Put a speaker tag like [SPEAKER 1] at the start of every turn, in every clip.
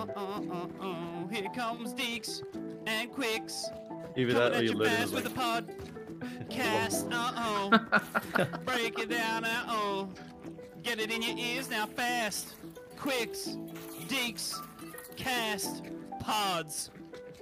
[SPEAKER 1] oh, oh, oh, oh. Here comes Deeks and Quicks.
[SPEAKER 2] Either that or you
[SPEAKER 1] your
[SPEAKER 2] learn
[SPEAKER 1] fast
[SPEAKER 2] it.
[SPEAKER 1] with a podcast. Uh oh. Break it down. Uh oh. Get it in your ears now fast. Quicks, Deeks, Cast, Pods.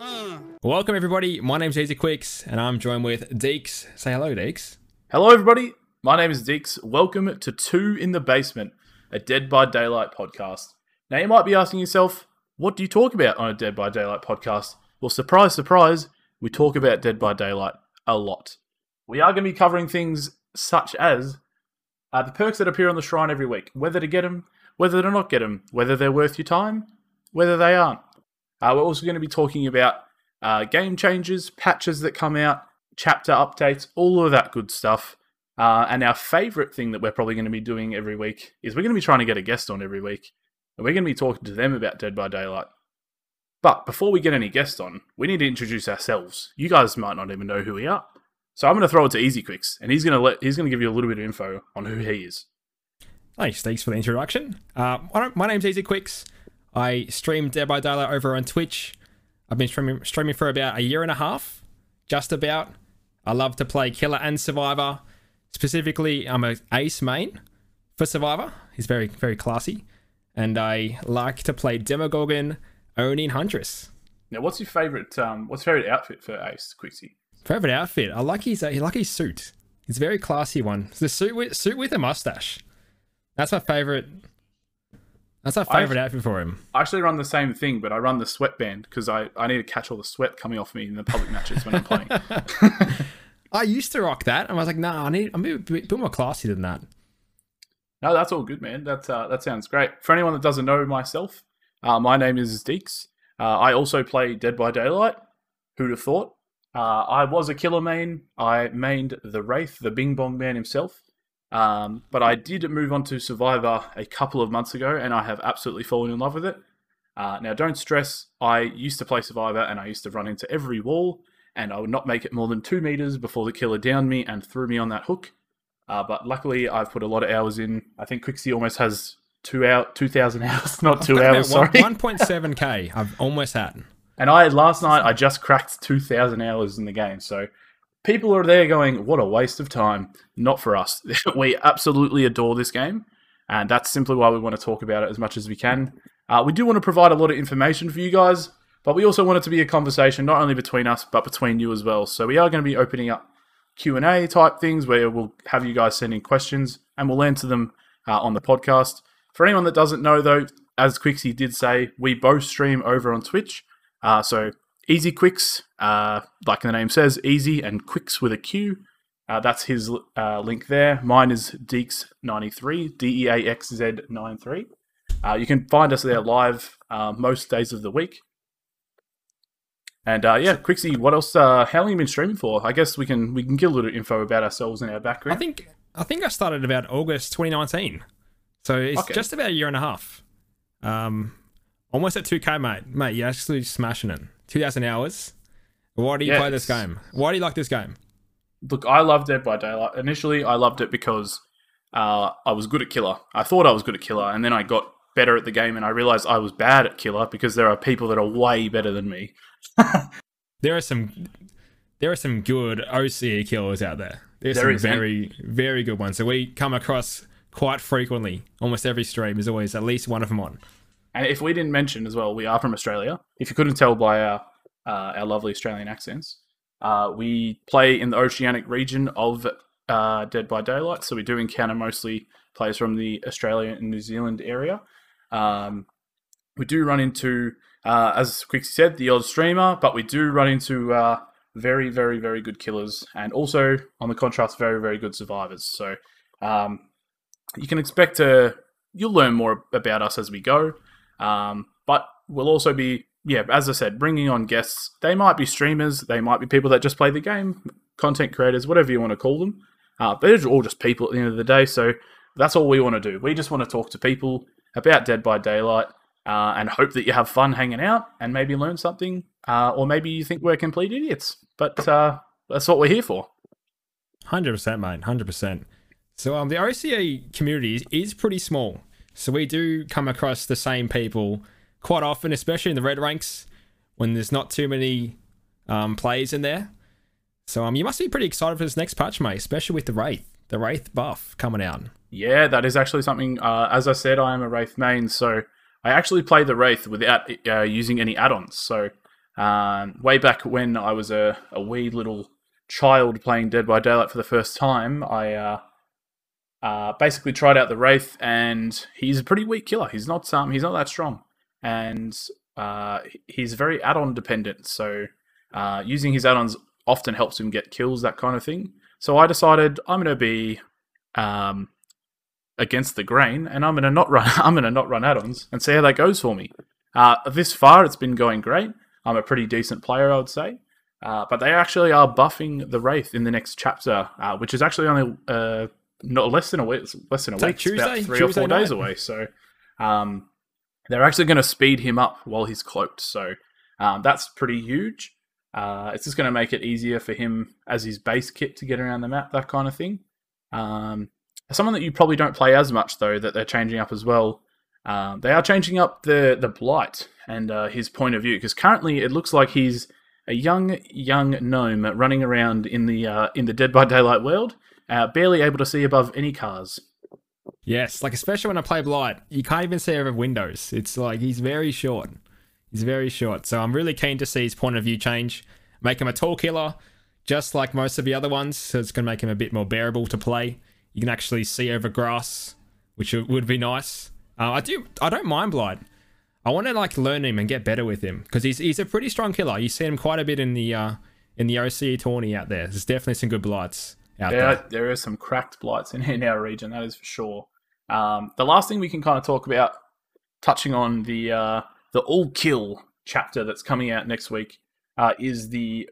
[SPEAKER 1] Uh.
[SPEAKER 3] Welcome everybody. My name's Easy Quicks, and I'm joined with Deeks. Say hello, Deeks.
[SPEAKER 4] Hello, everybody. My name is Deeks. Welcome to Two in the Basement, a Dead by Daylight podcast. Now, you might be asking yourself, what do you talk about on a Dead by Daylight podcast? Well, surprise, surprise, we talk about Dead by Daylight a lot. We are going to be covering things such as uh, the perks that appear on the shrine every week, whether to get them, whether to not get them, whether they're worth your time, whether they aren't. Uh, we're also going to be talking about uh, game changes, patches that come out, chapter updates, all of that good stuff. Uh, and our favorite thing that we're probably going to be doing every week is we're going to be trying to get a guest on every week. And we're going to be talking to them about Dead by Daylight. But before we get any guests on, we need to introduce ourselves. You guys might not even know who we are. So I'm going to throw it to Easy Quicks, and he's going to let he's going to give you a little bit of info on who he is.
[SPEAKER 3] Thanks, Deeks, for the introduction. Uh, my- name's Easy Quicks. I stream Dead by Daylight over on Twitch. I've been streaming, streaming for about a year and a half, just about. I love to play Killer and Survivor. Specifically, I'm a Ace main for Survivor. He's very, very classy. And I like to play Demogorgon, Oni, and Huntress.
[SPEAKER 4] Now, what's your favorite um, what's your favorite outfit for Ace Quixie?
[SPEAKER 3] Favorite outfit? I like his. I like his suit. It's a very classy one. It's the suit with suit with a mustache. That's my favorite. That's my
[SPEAKER 4] I-
[SPEAKER 3] favorite outfit for him.
[SPEAKER 4] I actually run the same thing, but I run the sweatband because I, I need to catch all the sweat coming off me in the public matches when I'm playing.
[SPEAKER 3] I used to rock that, and I was like, nah, I need. I'm a bit, bit more classy than that.
[SPEAKER 4] No, that's all good, man. That uh, that sounds great. For anyone that doesn't know myself, uh, my name is Deeks. Uh, I also play Dead by Daylight. Who'd have thought? Uh, I was a killer main. I mained the Wraith, the Bing Bong Man himself. Um, but I did move on to Survivor a couple of months ago, and I have absolutely fallen in love with it. Uh, now, don't stress. I used to play Survivor, and I used to run into every wall, and I would not make it more than two meters before the killer downed me and threw me on that hook. Uh, but luckily, I've put a lot of hours in. I think Quixie almost has two out two thousand hours, not two hours. Sorry.
[SPEAKER 3] One point seven k. I've almost had.
[SPEAKER 4] And I last night I just cracked two thousand hours in the game. So people are there going, "What a waste of time!" Not for us. we absolutely adore this game, and that's simply why we want to talk about it as much as we can. Uh, we do want to provide a lot of information for you guys, but we also want it to be a conversation not only between us but between you as well. So we are going to be opening up Q and A type things where we'll have you guys send in questions and we'll answer them uh, on the podcast. For anyone that doesn't know, though, as Quixie did say, we both stream over on Twitch. Uh, so Easy Quicks, uh, like the name says, easy and Quicks with a Q. Uh, that's his uh, link there. Mine is Deeks93, D E A X Z 93. Uh, you can find us there live most days of the week. And uh, yeah, Quixie, what else? Uh, how long have you been streaming for? I guess we can we can give a little info about ourselves and our background.
[SPEAKER 3] I think. I think I started about August 2019. So it's
[SPEAKER 4] Okay.
[SPEAKER 3] just about a year and a half. Um, almost at 2k, mate. Mate, you're actually smashing it. 2,000 hours. Why do you
[SPEAKER 4] Yeah,
[SPEAKER 3] play this game? Why do you like this game?
[SPEAKER 4] Look, I loved Dead by Daylight. Initially, I loved it because uh, I was good at Killer. I thought I was good at Killer, and then I got better at the game, and I realized I was bad at Killer because there are people that are way better than me.
[SPEAKER 3] There are some. There are some good OCE killers out there. There's
[SPEAKER 4] There
[SPEAKER 3] some
[SPEAKER 4] is, man.
[SPEAKER 3] very, very good ones. So we come across quite frequently. Almost every stream is always at least one of them on.
[SPEAKER 4] And if we didn't mention as well, we are from Australia. If you couldn't tell by our uh, our lovely Australian accents, uh, we play in the oceanic region of uh, Dead by Daylight. So we do encounter mostly players from the Australia and New Zealand area. Um, we do run into, uh, as Quixie said, the odd streamer, but we do run into uh, very, very, very good killers, and also on the contrast, very, very good survivors. So um, you can expect to you'll learn more about us as we go. Um, but we'll also be, yeah, as I said, bringing on guests. They might be streamers, they might be people that just play the game, content creators, whatever you want to call them. Uh, they're all just people at the end of the day. So that's all we want to do. We just want to talk to people about Dead by Daylight uh, and hope that you have fun hanging out and maybe learn something. Uh, or maybe you think we're complete idiots. But uh, that's what we're here for.
[SPEAKER 3] Hundred percent, mate. Hundred percent. So um, the OCE community is, is pretty small. So we do come across the same people quite often, especially in the red ranks when there's not too many um, plays in there. So um, you must be pretty excited for this next patch, mate, especially with the Wraith, the Wraith buff coming out.
[SPEAKER 4] Yeah, that is actually something. Uh, as I said, I am a Wraith main, so I actually play the Wraith without uh, using any add-ons. So um, way back when I was a, a wee little child playing Dead by Daylight for the first time, I uh, uh, basically tried out the Wraith, and he's a pretty weak killer. He's not um, he's not that strong, and uh, he's very add-on dependent. So uh, using his add-ons often helps him get kills, that kind of thing. So I decided I'm going to be um, against the grain, and I'm going to not run. I'm to not run add-ons and see how that goes for me. Uh, this far, it's been going great. I'm a pretty decent player, I would say. Uh, but they actually are buffing the Wraith in the next chapter, uh, which is actually only uh, not less than a week. Less than a week, It's about three
[SPEAKER 3] Tuesday
[SPEAKER 4] or four days away. So um, they're actually going to speed him up while he's cloaked. So um, that's pretty huge. Uh, it's just going to make it easier for him as his base kit to get around the map, that kind of thing. Um, someone that you probably don't play as much though, that they're changing up as well. Um, they are changing up the the blight and uh, his point of view because currently it looks like he's a young young gnome running around in the uh, in the Dead by Daylight world, uh, barely able to see above any cars.
[SPEAKER 3] Yes, like especially when I play Blight, you can't even see over windows. It's like he's very short. He's very short. So I'm really keen to see his point of view change. Make him a tall killer, just like most of the other ones. So it's going to make him a bit more bearable to play. You can actually see over grass, which would be nice. Uh, I do. I don't mind Blight. I want to like learn him and get better with him because he's he's a pretty strong killer. You see him quite a bit in the uh, in the OCE tourney out there. There's definitely some good blights out
[SPEAKER 4] There,
[SPEAKER 3] there.
[SPEAKER 4] there are some cracked blights in, in our region, that is for sure. Um, the last thing we can kind of talk about, touching on the uh, the all kill chapter that's coming out next week, uh, is the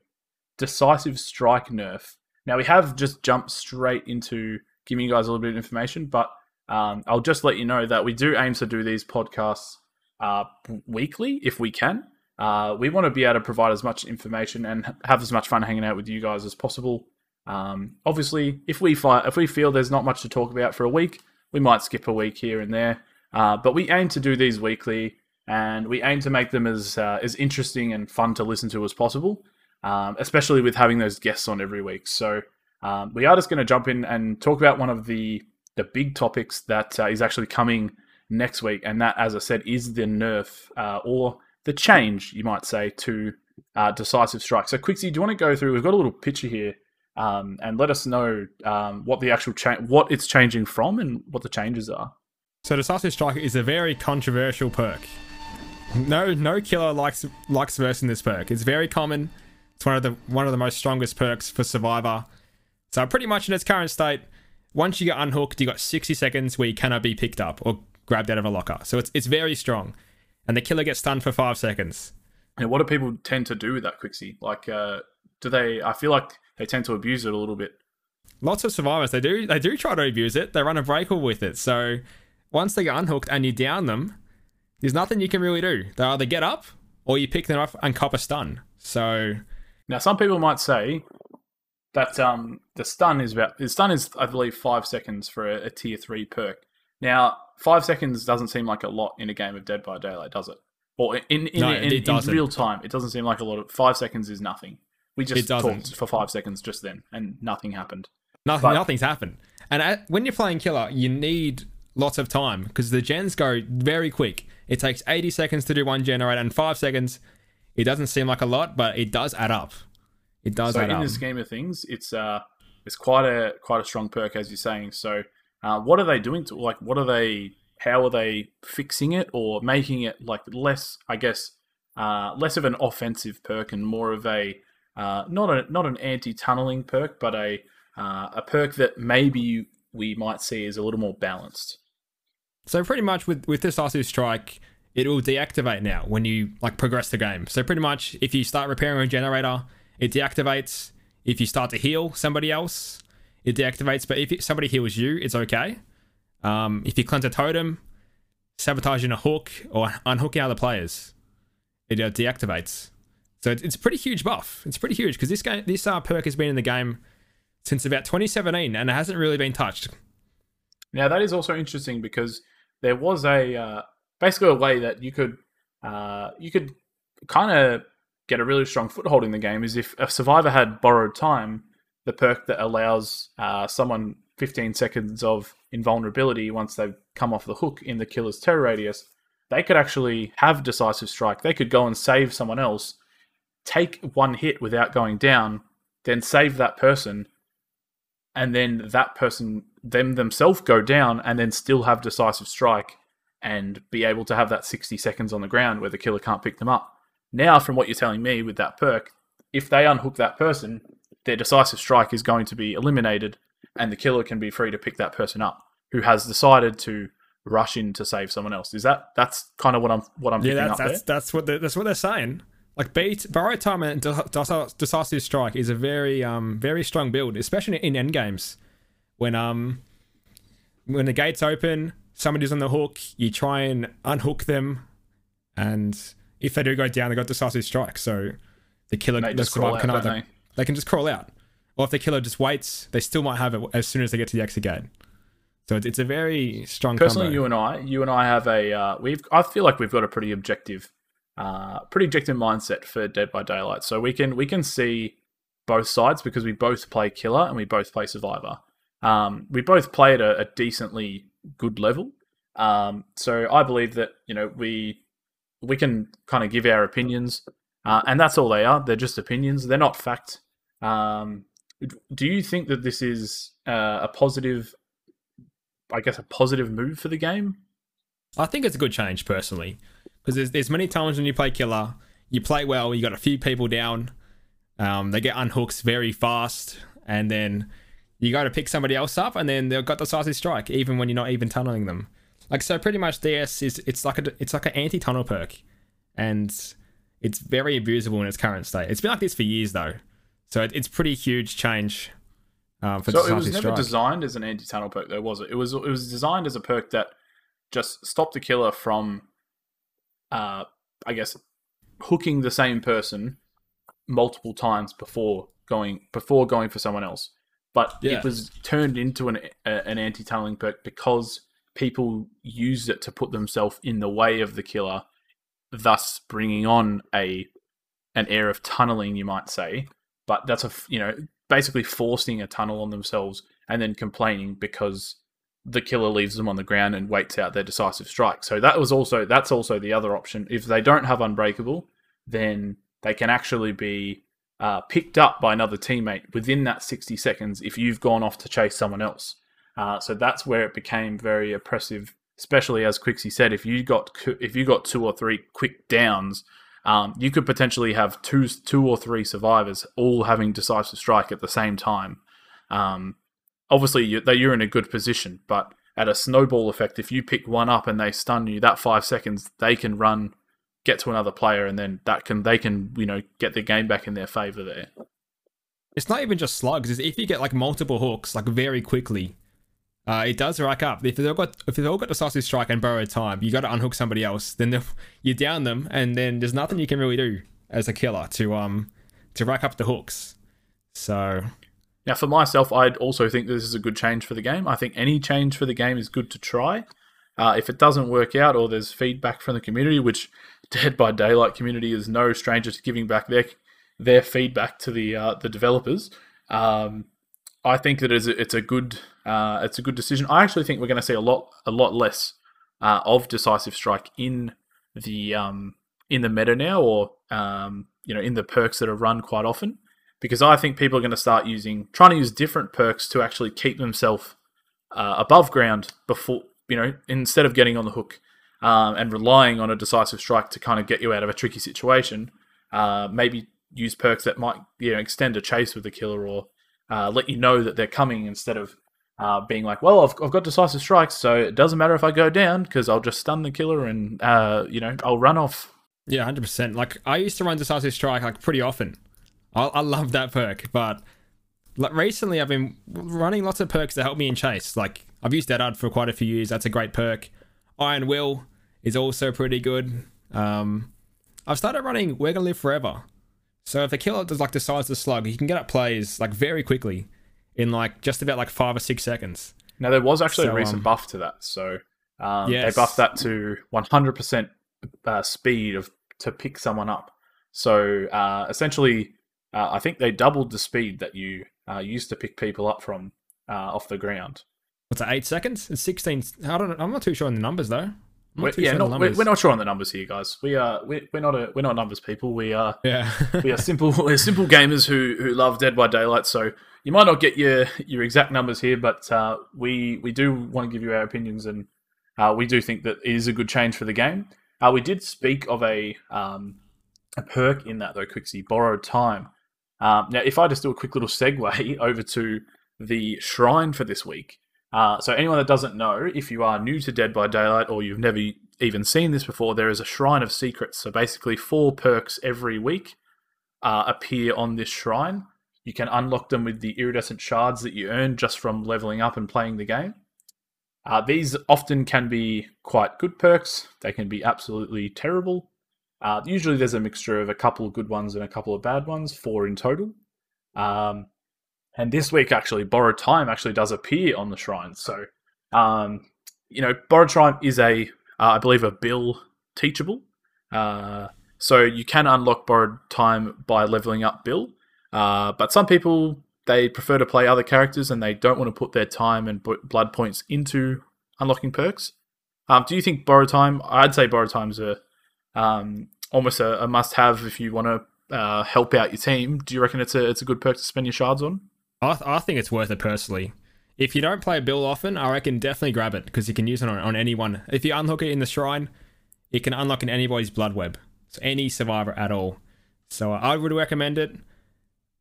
[SPEAKER 4] decisive strike nerf. Now we have just jumped straight into giving you guys a little bit of information, but um, I'll just let you know that we do aim to do these podcasts uh, weekly if we can. Uh, we want to be able to provide as much information and have as much fun hanging out with you guys as possible. Um, obviously, if we fi- if we feel there's not much to talk about for a week, we might skip a week here and there. Uh, but we aim to do these weekly, and we aim to make them as uh, as interesting and fun to listen to as possible. Um, especially with having those guests on every week. So um, we are just going to jump in and talk about one of the the big topics that uh, is actually coming next week, and that, as I said, is the nerf uh, or the change, you might say, to uh, decisive strike. So, Quixie, do you want to go through? We've got a little picture here, um, and let us know um, what the actual cha- what it's changing from, and what the changes are.
[SPEAKER 3] So Decisive Strike is a very controversial perk. No, no killer likes likes versing this perk. It's very common. It's one of the one of the most strongest perks for Survivor. So pretty much in its current state, once you get unhooked, you got 60 seconds where you cannot be picked up or grabbed out of a locker. So it's it's very strong, and the killer gets stunned for five seconds.
[SPEAKER 4] And what do people tend to do with that Quixie? Like, uh, do they? I feel like they tend to abuse it a little bit.
[SPEAKER 3] Lots of survivors they do they do try to abuse it. They run Unbreakable with it. So once they get unhooked and you down them, there's nothing you can really do. They either get up or you pick them up and cop a stun. So
[SPEAKER 4] Now, some people might say that um, the stun is about the stun is, I believe, five seconds for a, a tier three perk. Now, five seconds doesn't seem like a lot in a game of Dead by Daylight, does it? Or in in,
[SPEAKER 3] No,
[SPEAKER 4] in, in
[SPEAKER 3] doesn't.
[SPEAKER 4] real time, it doesn't seem like a lot of five seconds is nothing. We just talked for five seconds just then, and nothing happened.
[SPEAKER 3] nothing
[SPEAKER 4] But-
[SPEAKER 3] nothing's happened. And at, when you're playing killer, you need lots of time because the gens go very quick. It takes 80 seconds to do one generator and five seconds. It doesn't seem like a lot, but it does add up. It does
[SPEAKER 4] So in
[SPEAKER 3] up.
[SPEAKER 4] the scheme of things, it's uh, it's quite a quite a strong perk as you're saying. So, uh, what are they doing to like? What are they? How are they fixing it or making it like less? I guess uh, less of an offensive perk and more of a uh, not a not an anti tunneling perk, but a uh, a perk that maybe we might see as a little more balanced.
[SPEAKER 3] So pretty much with with this decisive strike, it will deactivate now when you like progress the game. So pretty much if you start repairing a generator, it deactivates. If you start to heal somebody else, it deactivates. But if somebody heals you, it's okay. Um, if you cleanse a totem, sabotaging a hook or unhooking other players, it uh, deactivates. So it's, it's a pretty huge buff. It's pretty huge because this game, this uh, perk has been in the game since about 2017 and it hasn't really been touched.
[SPEAKER 4] Now that is also interesting because there was a uh, basically a way that you could uh, you could kind of get a really strong foothold in the game is if a survivor had borrowed time, the perk that allows uh, someone 15 seconds of invulnerability once they've come off the hook in the killer's terror radius, they could actually have decisive strike. They could go and save someone else, take one hit without going down, then save that person, and then that person them themselves go down and then still have decisive strike and be able to have that 60 seconds on the ground where the killer can't pick them up. Now, from what you're telling me with that perk, if they unhook that person, their decisive strike is going to be eliminated and the killer can be free to pick that person up who has decided to rush in to save someone else. Is that that's kind of what I'm what I'm
[SPEAKER 3] Yeah,
[SPEAKER 4] picking
[SPEAKER 3] that's
[SPEAKER 4] up
[SPEAKER 3] that's,
[SPEAKER 4] there?
[SPEAKER 3] that's what they're, that's what they're saying. Like beat borrowed time and De- De- decisive strike is a very um very strong build, especially in end games. When um when the gates open, somebody's on the hook, you try and unhook them, and if they do go down, they got decisive strike. So the killer,
[SPEAKER 4] They
[SPEAKER 3] the
[SPEAKER 4] just
[SPEAKER 3] survivor can either
[SPEAKER 4] they?
[SPEAKER 3] they can just crawl out, or if the killer just waits, they still might have it as soon as they get to the exit gate. So it's, it's a very strong.
[SPEAKER 4] Personally,
[SPEAKER 3] combo.
[SPEAKER 4] you and I, you and I have a uh, we've. I feel like we've got a pretty objective, uh, pretty objective mindset for Dead by Daylight. So we can we can see both sides because we both play killer and we both play survivor. Um, we both play at a, a decently good level. Um, so I believe that you know we we can kind of give our opinions, uh, and that's all they are. They're just opinions. They're not fact. Um, do you think that this is uh, a positive I guess a positive move for the game.
[SPEAKER 3] I think it's a good change personally, because there's there's many times when you play killer, you play well, you got a few people down, um, they get unhooks very fast, and then you go to pick somebody else up, and then they've got the decisive strike, even when you're not even tunneling them. Like so, pretty much DS is it's like a it's like an anti tunnel perk, and it's very abusable in its current state. It's been like this for years though, so it, it's pretty huge change. Um, for
[SPEAKER 4] So it was never
[SPEAKER 3] strike.
[SPEAKER 4] designed as an anti-tunnel perk, though, was it? It was. It was designed as a perk that just stopped the killer from, uh, I guess, hooking the same person multiple times before going before going for someone else. But
[SPEAKER 3] Yeah.
[SPEAKER 4] it was turned into an a, an anti-tunneling perk because people used it to put themselves in the way of the killer, thus bringing on a an air of tunneling, you might say. But that's a you know basically forcing a tunnel on themselves and then complaining because the killer leaves them on the ground and waits out their decisive strike. So that was also that's also the other option. If they don't have unbreakable, then they can actually be uh, picked up by another teammate within that 60 seconds if you've gone off to chase someone else. Uh, so that's where it became very oppressive, especially as Quixie said. If you got if you got two or three quick downs, um, you could potentially have two two or three survivors all having decisive strike at the same time. Um, obviously, you, you're in a good position, but at a snowball effect, if you pick one up and they stun you, that five seconds they can run, get to another player, and then that can they can you know get the game back in their favor there.
[SPEAKER 3] it's not even just slugs. It's if you get like multiple hooks, like very quickly, uh, it does rack up. If they've got if they've all got decisive strike and borrowed time, you got to unhook somebody else. Then you down them, and then there's nothing you can really do as a killer to um to rack up the hooks. So
[SPEAKER 4] Now, for myself, I'd also think this is a good change for the game. I think any change for the game is good to try. Uh, if it doesn't work out or there's feedback from the community, which Dead by Daylight community is no stranger to giving back their their feedback to the uh, the developers, um, I think that it's a, it's a good uh, it's a good decision. I actually think we're going to see a lot a lot less uh, of decisive strike in the um, in the meta now, or um, you know in the perks that are run quite often because I think people are going to start using trying to use different perks to actually keep themselves uh, above ground before you know instead of getting on the hook um, and relying on a decisive strike to kind of get you out of a tricky situation. Uh, maybe use perks that might you know extend a chase with the killer or uh, let you know that they're coming instead of uh, being like, well, I've, I've got decisive strikes, so it doesn't matter if I go down because I'll just stun the killer and uh, you know I'll run off.
[SPEAKER 3] yeah, hundred percent. Like I used to run decisive strike like pretty often. I, I love that perk, but like recently I've been running lots of perks to help me in chase. Like I've used Dead Hard for quite a few years. That's a great perk. Iron Will is also pretty good. Um, I've started running We're Gonna Live Forever. So if the killer does like decides to slug, he can get up plays like very quickly in like just about like five or six seconds.
[SPEAKER 4] Now there was actually
[SPEAKER 3] So,
[SPEAKER 4] a recent
[SPEAKER 3] um,
[SPEAKER 4] buff to that, so um,
[SPEAKER 3] Yes.
[SPEAKER 4] they buffed that to 100% uh, speed of to pick someone up. So uh, essentially, uh, I think they doubled the speed that you uh, used to pick people up from uh, off the ground.
[SPEAKER 3] What's it? Eight seconds? It's sixteen. I don't. I'm not too sure on the numbers though. I'm
[SPEAKER 4] We're,
[SPEAKER 3] not too
[SPEAKER 4] yeah, not, we're, we're not sure on the numbers here, guys. We are we're, we're not a, we're not numbers people. We are
[SPEAKER 3] Yeah.
[SPEAKER 4] we are simple we're simple gamers who who love Dead by Daylight. So you might not get your your exact numbers here, but uh, we we do want to give you our opinions, and uh, we do think that it is a good change for the game. Uh, we did speak of a um, a perk in that though, Quixie, borrowed time. Um, now, if I just do a quick little segue over to the shrine for this week. Uh, so, anyone that doesn't know, if you are new to Dead by Daylight or you've never even seen this before, there is a shrine of secrets. So, basically, four perks every week uh, appear on this shrine. You can unlock them with the iridescent shards that you earn just from leveling up and playing the game. Uh, these often can be quite good perks, they can be absolutely terrible. Uh, usually, there's a mixture of a couple of good ones and a couple of bad ones, four in total. Um, and this week, actually, Borrowed Time actually does appear on the shrine. So, um, you know, Borrowed Time is a, uh, I believe, a bill teachable. Uh, so you can unlock Borrowed Time by leveling up Bill. Uh, but some people they prefer to play other characters and they don't want to put their time and b- blood points into unlocking perks. Um, do you think Borrowed Time? I'd say Borrowed Time's a um, almost a, a must-have if you want to uh, help out your team. Do you reckon it's a it's a good perk to spend your shards on?
[SPEAKER 3] I, th- I think it's worth it personally. If you don't play a bill often, I reckon definitely grab it because you can use it on, on anyone. If you unlock it in the shrine, it can unlock in anybody's blood web, so any survivor at all. So I would recommend it.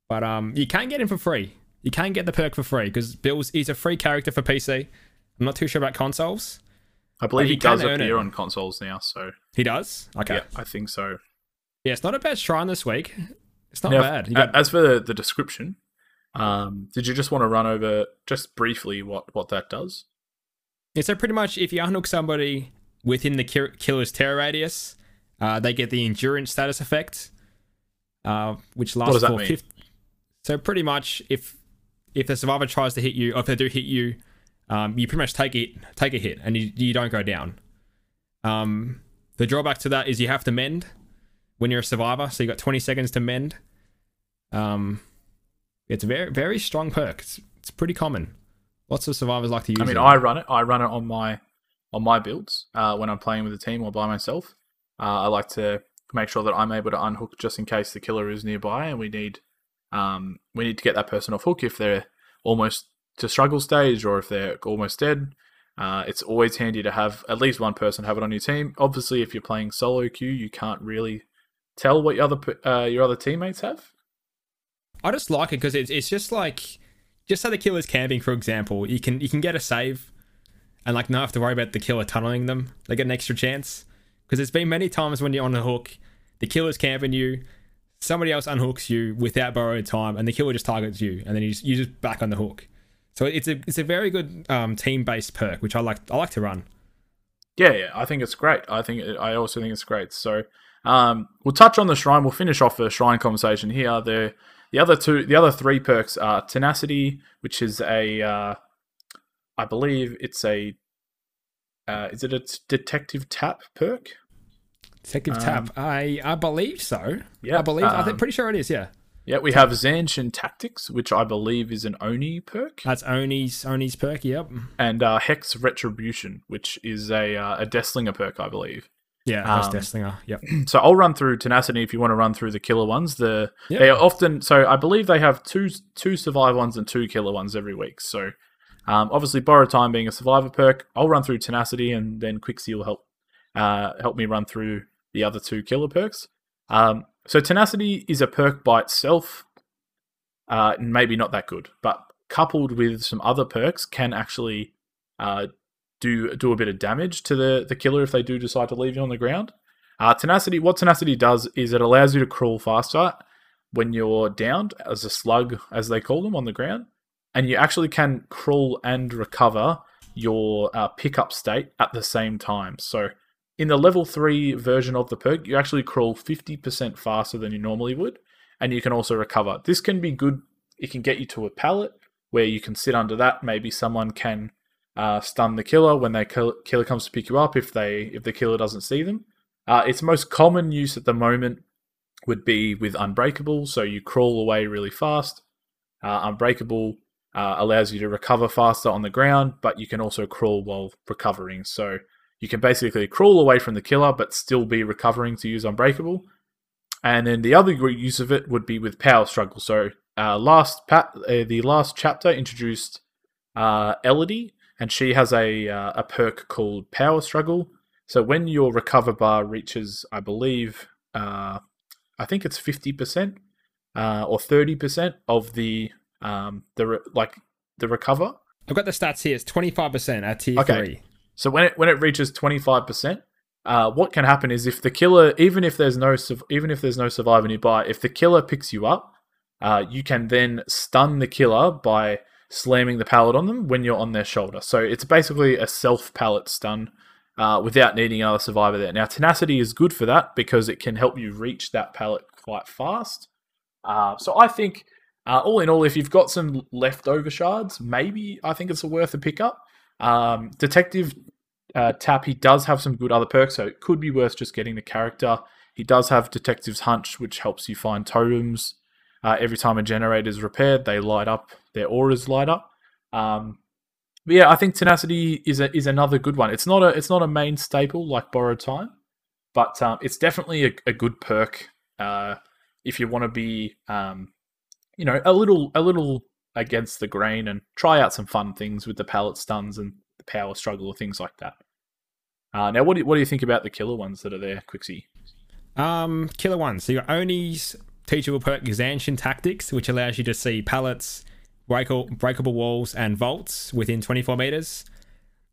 [SPEAKER 3] But um, you can get him for free. You can get the perk for free because Bill's is a free character for PC. I'm not too sure about consoles.
[SPEAKER 4] I believe he does appear
[SPEAKER 3] it.
[SPEAKER 4] on consoles now, so
[SPEAKER 3] He does. Okay.
[SPEAKER 4] yeah, I think so.
[SPEAKER 3] Yeah, it's not a bad shrine this week. It's not
[SPEAKER 4] Now,
[SPEAKER 3] bad. Got,
[SPEAKER 4] As for the, the description, um, did you just want to run over just briefly what, what that does?
[SPEAKER 3] Yeah, so pretty much if you unhook somebody within the killer's terror radius, uh, they get the endurance status effect, uh, which lasts for
[SPEAKER 4] mean?
[SPEAKER 3] 50 So pretty much if if the survivor tries to hit you, or if they do hit you, um, you pretty much take it take a hit and you, you don't go down. Um, the drawback to that is you have to mend when you're a survivor, so you got 20 seconds to mend. Um, it's a very very strong perk. It's, it's pretty common. Lots of survivors like to use
[SPEAKER 4] I mean,
[SPEAKER 3] it.
[SPEAKER 4] I run it. I run it on my on my builds uh, when I'm playing with a team or by myself. Uh, I like to make sure that I'm able to unhook just in case the killer is nearby, and we need um, we need to get that person off hook if they're almost to struggle stage or if they're almost dead. Uh, it's always handy to have at least one person have it on your team. Obviously, if you're playing solo queue, you can't really tell what your other uh, your other teammates have.
[SPEAKER 3] I just like it because it's it's just like just say the killer's camping, for example, you can you can get a save and like not have to worry about the killer tunneling them. They get an extra chance because there's been many times when you're on the hook, the killer's camping you, somebody else unhooks you without borrowed time, and the killer just targets you, and then you just you just back on the hook. So it's a it's a very good um, team based perk, which I like I like to run.
[SPEAKER 4] Yeah, yeah, I think it's great. I think it, I also think it's great. So um, we'll touch on the shrine. We'll finish off the shrine conversation here. The the other two, the other three perks are tenacity, which is a, uh, I believe it's a, uh, is it a detective Tapp perk?
[SPEAKER 3] Detective
[SPEAKER 4] Um,
[SPEAKER 3] Tapp, I I believe so.
[SPEAKER 4] Yeah,
[SPEAKER 3] I believe
[SPEAKER 4] um,
[SPEAKER 3] think pretty sure it is. Yeah,
[SPEAKER 4] Yeah, we have Zanshin Tactics, which I believe is an Oni perk,
[SPEAKER 3] that's Oni's Oni's perk. Yep.
[SPEAKER 4] and uh, Hex Retribution, which is a uh, a Deathslinger perk, I believe.
[SPEAKER 3] Yeah,
[SPEAKER 4] Um,
[SPEAKER 3] Deathslinger. Yep.
[SPEAKER 4] So I'll run through tenacity if you want to run through the killer ones. The
[SPEAKER 3] Yep.
[SPEAKER 4] they are often so I believe they have two two survive ones and two killer ones every week. So um, obviously borrow time being a survivor perk. I'll run through tenacity and then Quixie will help uh, help me run through the other two killer perks. Um, so tenacity is a perk by itself, uh, maybe not that good, but coupled with some other perks can actually uh, do do a bit of damage to the the killer if they do decide to leave you on the ground. Uh, tenacity, what tenacity does is it allows you to crawl faster when you're downed as a slug, as they call them, on the ground, and you actually can crawl and recover your uh, pickup state at the same time. So, in the level three version of the perk, you actually crawl 50% faster than you normally would, and you can also recover. This can be good. It can get you to a pallet where you can sit under that. Maybe someone can uh, stun the killer when kill- killer comes to pick you up if they if the killer doesn't see them. Uh, its most common use at the moment would be with Unbreakable, so you crawl away really fast. Uh, Unbreakable uh, allows you to recover faster on the ground, but you can also crawl while recovering. So you can basically crawl away from the killer, but still be recovering to use Unbreakable. And then the other use of it would be with Power Struggle. So uh, last pat, uh, the last chapter introduced uh, Elodie, and she has a uh, a perk called Power Struggle. So when your recover bar reaches, I believe, uh, I think it's fifty percent uh, or thirty percent of the um, the re- like the recover.
[SPEAKER 3] I've got the stats here. It's twenty five percent at tier
[SPEAKER 4] Okay.
[SPEAKER 3] three.
[SPEAKER 4] So when it when it reaches twenty five percent, uh, what can happen is if the killer, even if there's no even if there's no survivor nearby, if the killer picks you up, uh, you can then stun the killer by slamming the pallet on them when you're on their shoulder. So it's basically a self pallet stun uh, without needing another survivor there. Now tenacity is good for that because it can help you reach that pallet quite fast. Uh, so I think. Uh, all in all, if you've got some leftover shards, maybe I think it's worth a pickup. Um, Detective uh, Tapp, he does have some good other perks, so it could be worth just getting the character. He does have Detective's Hunch, which helps you find totems. Uh, every time a generator is repaired, they light up, their auras light up. Um, but yeah, I think Tenacity is a, is another good one. It's not a it's not a main staple like Borrowed Time, but um, it's definitely a, a good perk uh, if you want to be um, you know a little a little against the grain and try out some fun things with the pallet stuns and the power struggle or things like that. Uh, now, what do, what do you think about the killer ones that are there, Quixie?
[SPEAKER 3] Um, killer one. So your Oni's teachable perk Zanshin Tactics, which allows you to see pallets, breakable, breakable walls, and vaults within 24 meters.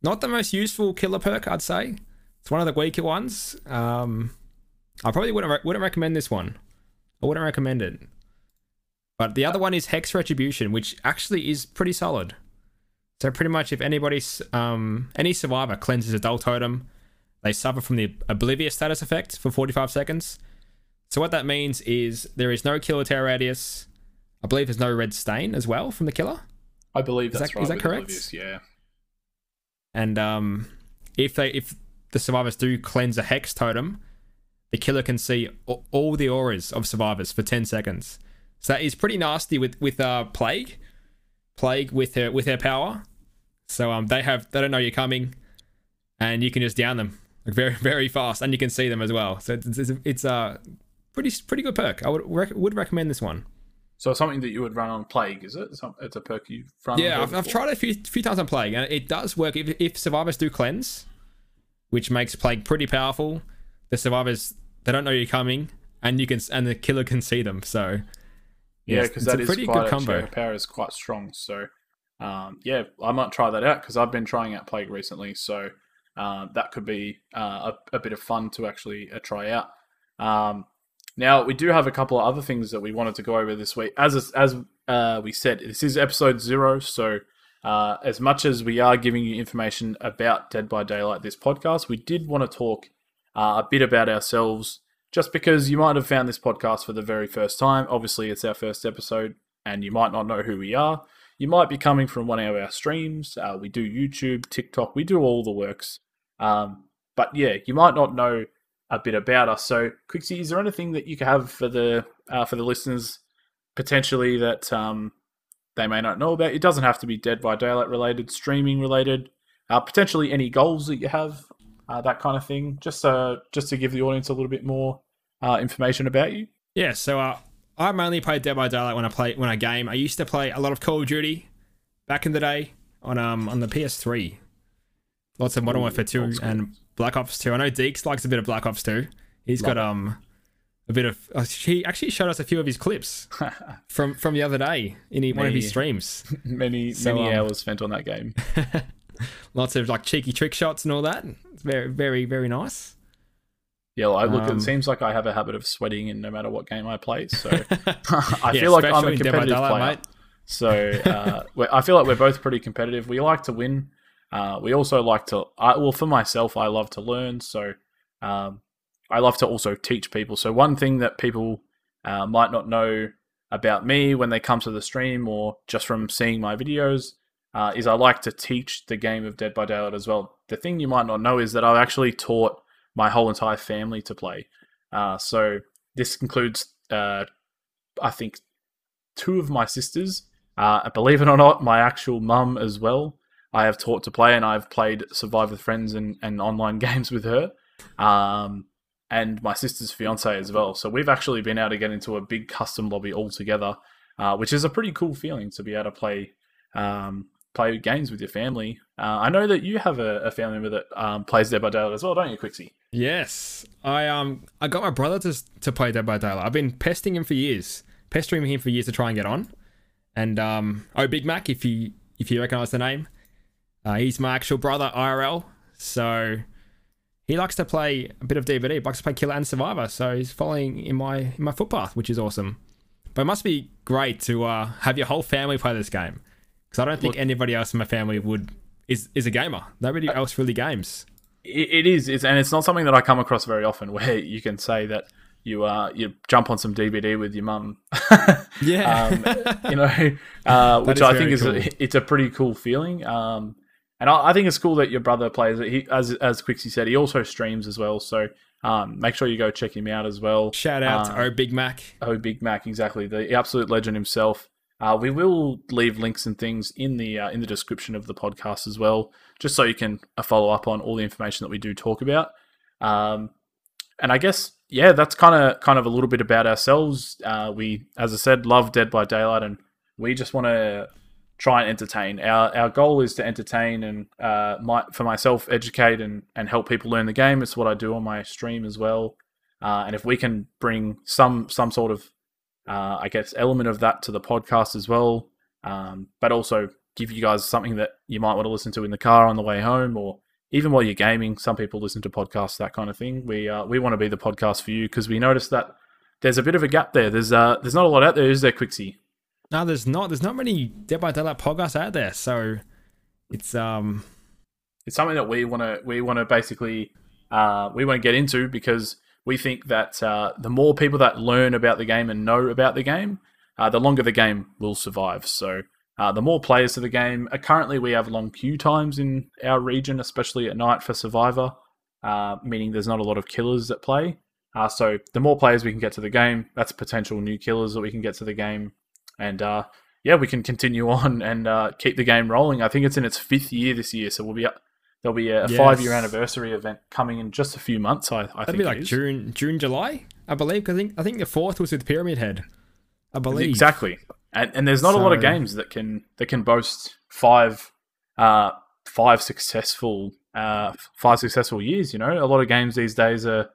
[SPEAKER 3] Not the most useful killer perk, I'd say. It's one of the weaker ones. Um, I probably wouldn't re- wouldn't recommend this one. I wouldn't recommend it. But the other one is Hex Retribution, which actually is pretty solid. So pretty much, if anybody's um, any survivor cleanses a dull totem, they suffer from the oblivious status effect for 45 seconds. So what that means is there is no killer terror radius. I believe there's no red stain as well from the killer.
[SPEAKER 4] I believe
[SPEAKER 3] Is
[SPEAKER 4] that's
[SPEAKER 3] that-
[SPEAKER 4] right.
[SPEAKER 3] is that correct?
[SPEAKER 4] Oblivious, Yeah.
[SPEAKER 3] And um, if they if the survivors do cleanse a hex totem, the killer can see all the auras of survivors for 10 seconds. So that is pretty nasty with with uh, plague, plague with her with her power. So um, they have they don't know you're coming, and you can just down them like very very fast, and you can see them as well. So it's it's, it's a pretty pretty good perk. I would rec- would recommend this one.
[SPEAKER 4] So something that you would run on Plague, is it? Some- It's a perk you've run
[SPEAKER 3] Yeah, I've, I've tried it a few few times on plague, and it does work. If, if survivors do cleanse, which makes plague pretty powerful, the survivors they don't know you're coming, and you can and the killer can see them. So
[SPEAKER 4] Yeah, because
[SPEAKER 3] it's
[SPEAKER 4] that
[SPEAKER 3] a
[SPEAKER 4] is
[SPEAKER 3] pretty
[SPEAKER 4] quite
[SPEAKER 3] good combo.
[SPEAKER 4] power is quite strong. So, um, yeah, I might try that out because I've been trying out Plague recently. So uh, that could be uh, a, a bit of fun to actually uh, try out. Um, now we do have a couple of other things that we wanted to go over this week. As as uh, we said, this is episode zero, so. Uh, as much as we are giving you information about Dead by Daylight, this podcast, we did want to talk uh, a bit about ourselves, just because you might have found this podcast for the very first time. Obviously, it's our first episode, and you might not know who we are. You might be coming from one of our streams. Uh, we do YouTube, TikTok, we do all the works. Um, but yeah, you might not know a bit about us. So, Quixie, is there anything that you could have for the uh, for the listeners potentially that um, they may not know about? It doesn't have to be Dead by Daylight related, streaming related. Uh, potentially any goals that you have, uh, that kind of thing. Just uh, just to give the audience a little bit more uh, information about you.
[SPEAKER 3] yeah, so uh, I mainly play Dead by Daylight when I play when I game. I used to play a lot of Call of Duty back in the day on um on the PS3. Lots of Modern Warfare 2 and Black Ops 2. I know Deeks likes a bit of Black Ops 2. He's
[SPEAKER 4] Love
[SPEAKER 3] got
[SPEAKER 4] it.
[SPEAKER 3] um a bit of uh, he actually showed us a few of his clips from from the other day in one of his streams.
[SPEAKER 4] many
[SPEAKER 3] So,
[SPEAKER 4] many
[SPEAKER 3] um,
[SPEAKER 4] hours spent on that game.
[SPEAKER 3] Lots of like cheeky trick shots and all that. It's very very very nice.
[SPEAKER 4] Yeah, well, I look.
[SPEAKER 3] Um,
[SPEAKER 4] it seems like I have a habit of sweating in no matter what game I play. So I
[SPEAKER 3] Yeah,
[SPEAKER 4] feel like I'm a
[SPEAKER 3] in Dead by
[SPEAKER 4] competitive player.
[SPEAKER 3] mate.
[SPEAKER 4] So uh, I feel like we're both pretty competitive. We like to win. Uh, we also like to. I, well, for myself, I love to learn. So um, I love to also teach people. So one thing that people uh, might not know about me when they come to the stream or just from seeing my videos uh, is I like to teach the game of Dead by Daylight as well. The thing you might not know is that I've actually taught my whole entire family to play. Uh, so this includes, uh, I think, two of my sisters. Uh, believe it or not, my actual mum as well. I have taught to play, and I've played Survive with friends and, and online games with her, um, and my sister's fiance as well. So we've actually been able to get into a big custom lobby all together, uh, which is a pretty cool feeling to be able to play um, play games with your family. Uh, I know that you have a, a family member that um, plays Dead by Daylight as well, don't you, Quixie?
[SPEAKER 3] Yes, I um I got my brother to to play Dead by Daylight. I've been pestering him for years, pestering him for years to try and get on. And um oh Big Mac, if you if you recognise the name, uh, he's my actual brother IRL. So he likes to play a bit of DBD, likes to play Killer and Survivor. So he's following in my in my footpath, which is awesome. But it must be great to uh, have your whole family play this game because I don't think
[SPEAKER 4] Look-
[SPEAKER 3] anybody else in my family would is is a gamer. Nobody else really games.
[SPEAKER 4] It, it is, it's, and it's not something that I come across very often where you can say that you uh, you jump on some DBD with your mum.
[SPEAKER 3] Yeah.
[SPEAKER 4] um, you know, uh, which I think is a, it's a pretty cool feeling. Um, and I, I think it's cool that your brother plays it. He, as as Quixie said, he also streams as well. So um, make sure you go check him out as well.
[SPEAKER 3] Shout out
[SPEAKER 4] Um,
[SPEAKER 3] to Oh Big Mac.
[SPEAKER 4] Oh, Big Mac, exactly the absolute legend himself. Uh, we will leave links and things in the uh, in the description of the podcast as well, just so you can uh, follow up on all the information that we do talk about. Um, and I guess yeah, that's kind of kind of a little bit about ourselves. Uh, we, as I said, love Dead by Daylight, and we just want to try and entertain. Our our goal is to entertain and uh, my, for myself, educate and and help people learn the game. It's what I do on my stream as well. Uh, and if we can bring some some sort of uh, I guess element of that to the podcast as well, um, but also give you guys something that you might want to listen to in the car on the way home, or even while you're gaming. Some people listen to podcasts, that kind of thing. We uh, we want to be the podcast for you because we noticed that there's a bit of a gap there. There's uh there's not a lot out there, is there, Quixie?
[SPEAKER 3] No, there's not. There's not many Dead by Daylight podcasts out there, so it's um
[SPEAKER 4] it's something that we want to we want to basically uh, we want to get into because we think that uh, the more people that learn about the game and know about the game, uh, the longer the game will survive. So uh, the more players to the game. Uh, currently, we have long queue times in our region, especially at night for Survivor, uh, meaning there's not a lot of killers that play. Uh, so the more players we can get to the game, that's potential new killers that we can get to the game, and uh, yeah, we can continue on and uh, keep the game rolling. I think it's in its fifth year this year, so we'll be there'll be a
[SPEAKER 3] Yes.
[SPEAKER 4] five year anniversary event coming in just a few months. I, I
[SPEAKER 3] that'd
[SPEAKER 4] think
[SPEAKER 3] be like. June, June, July, I believe. 'cause I think I think the fourth was with Pyramid Head. I believe
[SPEAKER 4] exactly, and, and there's not a lot of games that can that can boast five uh, five successful uh, five successful years. You know, a lot of games these days are.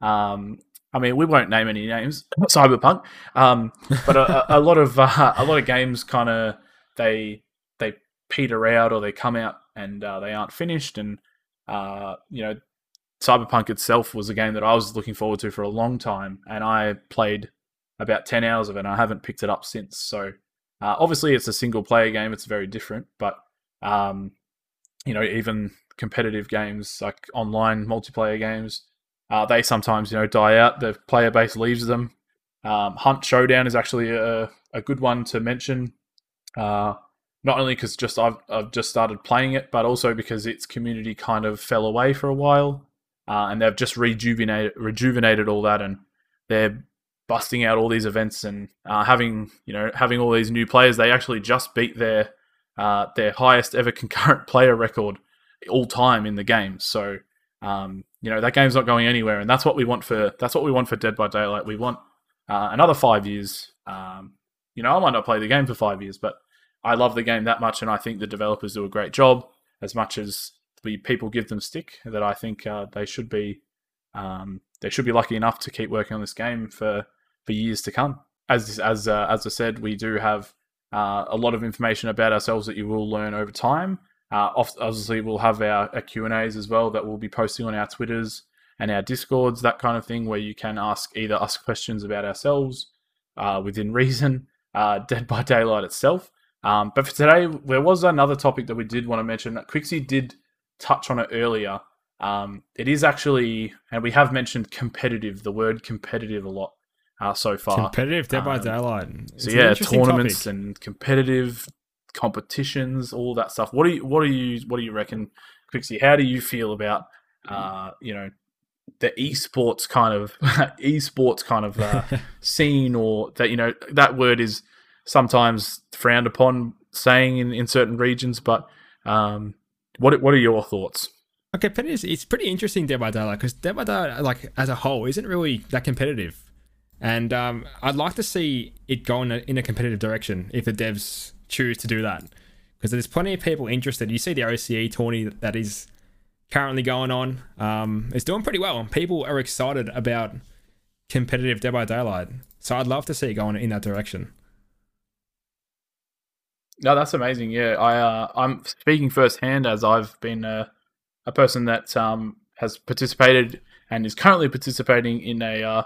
[SPEAKER 4] Um, I mean, we won't name any names, Cyberpunk, um, but a, a, lot of uh, a lot of games kind of they they peter out or they come out and uh, they aren't finished, and uh, you know, Cyberpunk itself was a game that I was looking forward to for a long time, and I played about ten hours of it. and I haven't picked it up since. So uh, obviously, it's a single player game; it's very different. But um, you know, even competitive games like online multiplayer games, uh, they sometimes you know die out. The player base leaves them. Um, Hunt Showdown is actually a, a good one to mention. Uh, not only because just I've I've just started playing it, but also because its community kind of fell away for a while, uh, and they've just rejuvenated rejuvenated all that, and they're busting out all these events and uh, having you know having all these new players. They actually just beat their uh, their highest ever concurrent player record all time in the game. So um, you know that game's not going anywhere, and that's what we want for that's what we want for Dead by Daylight. We want uh, another five years. Um, you know, I might not play the game for five years, but I love the game that much, and I think the developers do a great job. As much as we people give them stick, that I think uh, they should be um, they should be lucky enough to keep working on this game for for years to come. As as uh, as I said, we do have uh, a lot of information about ourselves that you will learn over time. Uh, obviously, we'll have our, our Q and A's as well that we'll be posting on our Twitters and our Discords, that kind of thing, where you can ask either us questions about ourselves uh, within reason, uh, Dead by Daylight itself. Um, but for today, there was another topic that we did want to mention. Quixie did touch on it earlier. Um, it is actually, and we have mentioned competitive, the word competitive a lot uh, so far.
[SPEAKER 3] competitive Dead by
[SPEAKER 4] Um,
[SPEAKER 3] Daylight. It's
[SPEAKER 4] So yeah, tournaments
[SPEAKER 3] topic.
[SPEAKER 4] and competitive competitions, all that stuff. What do you what do you what do you reckon, Quixie? How do you feel about uh, you know the esports kind of esports kind of uh, scene, or that you know that word is sometimes frowned upon saying in, in certain regions. But um, what what are your thoughts?
[SPEAKER 3] Okay. It's pretty interesting Dead by Daylight because Dead by Daylight, like as a whole, isn't really that competitive. And um, I'd like to see it go in a, in a competitive direction if the devs choose to do that, because there's plenty of people interested. You see the OCE tourney that is currently going on. Um, it's doing pretty well, and people are excited about competitive Dead by Daylight. So I'd love to see it going in that direction.
[SPEAKER 4] No, that's amazing. Yeah, I uh, I'm speaking firsthand as I've been a, a person that um, has participated and is currently participating in a uh,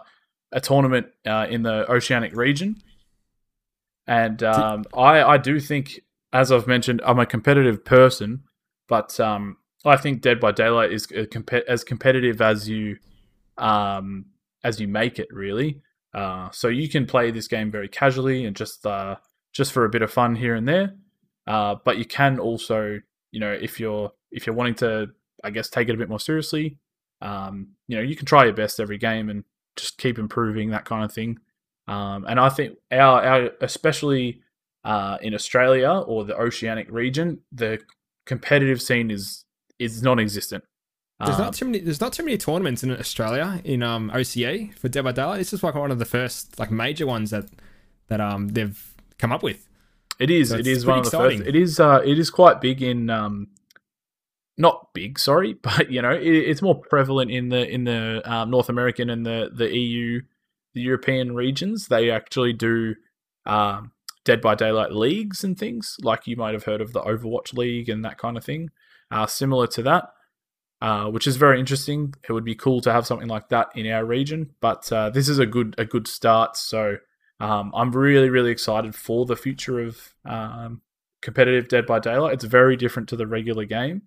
[SPEAKER 4] a tournament uh, in the Oceanic region, and um, I I do think, as I've mentioned, I'm a competitive person, but um, I think Dead by Daylight is as competitive as you um, as you make it, really. Uh, so you can play this game very casually and just uh, just for a bit of fun here and there. Uh, but you can also, you know, if you're if you're wanting to, I guess, take it a bit more seriously, um, you know, you can try your best every game and just keep improving that kind of thing. Um, and I think our, our especially uh, in Australia or the Oceanic region, the competitive scene is is non-existent.
[SPEAKER 3] There's um, not too many. There's not too many tournaments in Australia in um, OCE for Dead by Daylight. This is like one of the first like major ones that that um they've come up with.
[SPEAKER 4] It is. So it is one of the first. It is. Uh, it is quite big in. Um, not big, sorry, but you know, it, it's more prevalent in the in the um, North American and the the EU, the European regions. They actually do um, Dead by Daylight leagues and things like you might have heard of the Overwatch League and that kind of thing. Uh, similar to that, uh, which is very interesting. It would be cool to have something like that in our region, but uh, this is a good a good start. So um, I'm really, really excited for the future of um, competitive Dead by Daylight. It's very different to the regular game.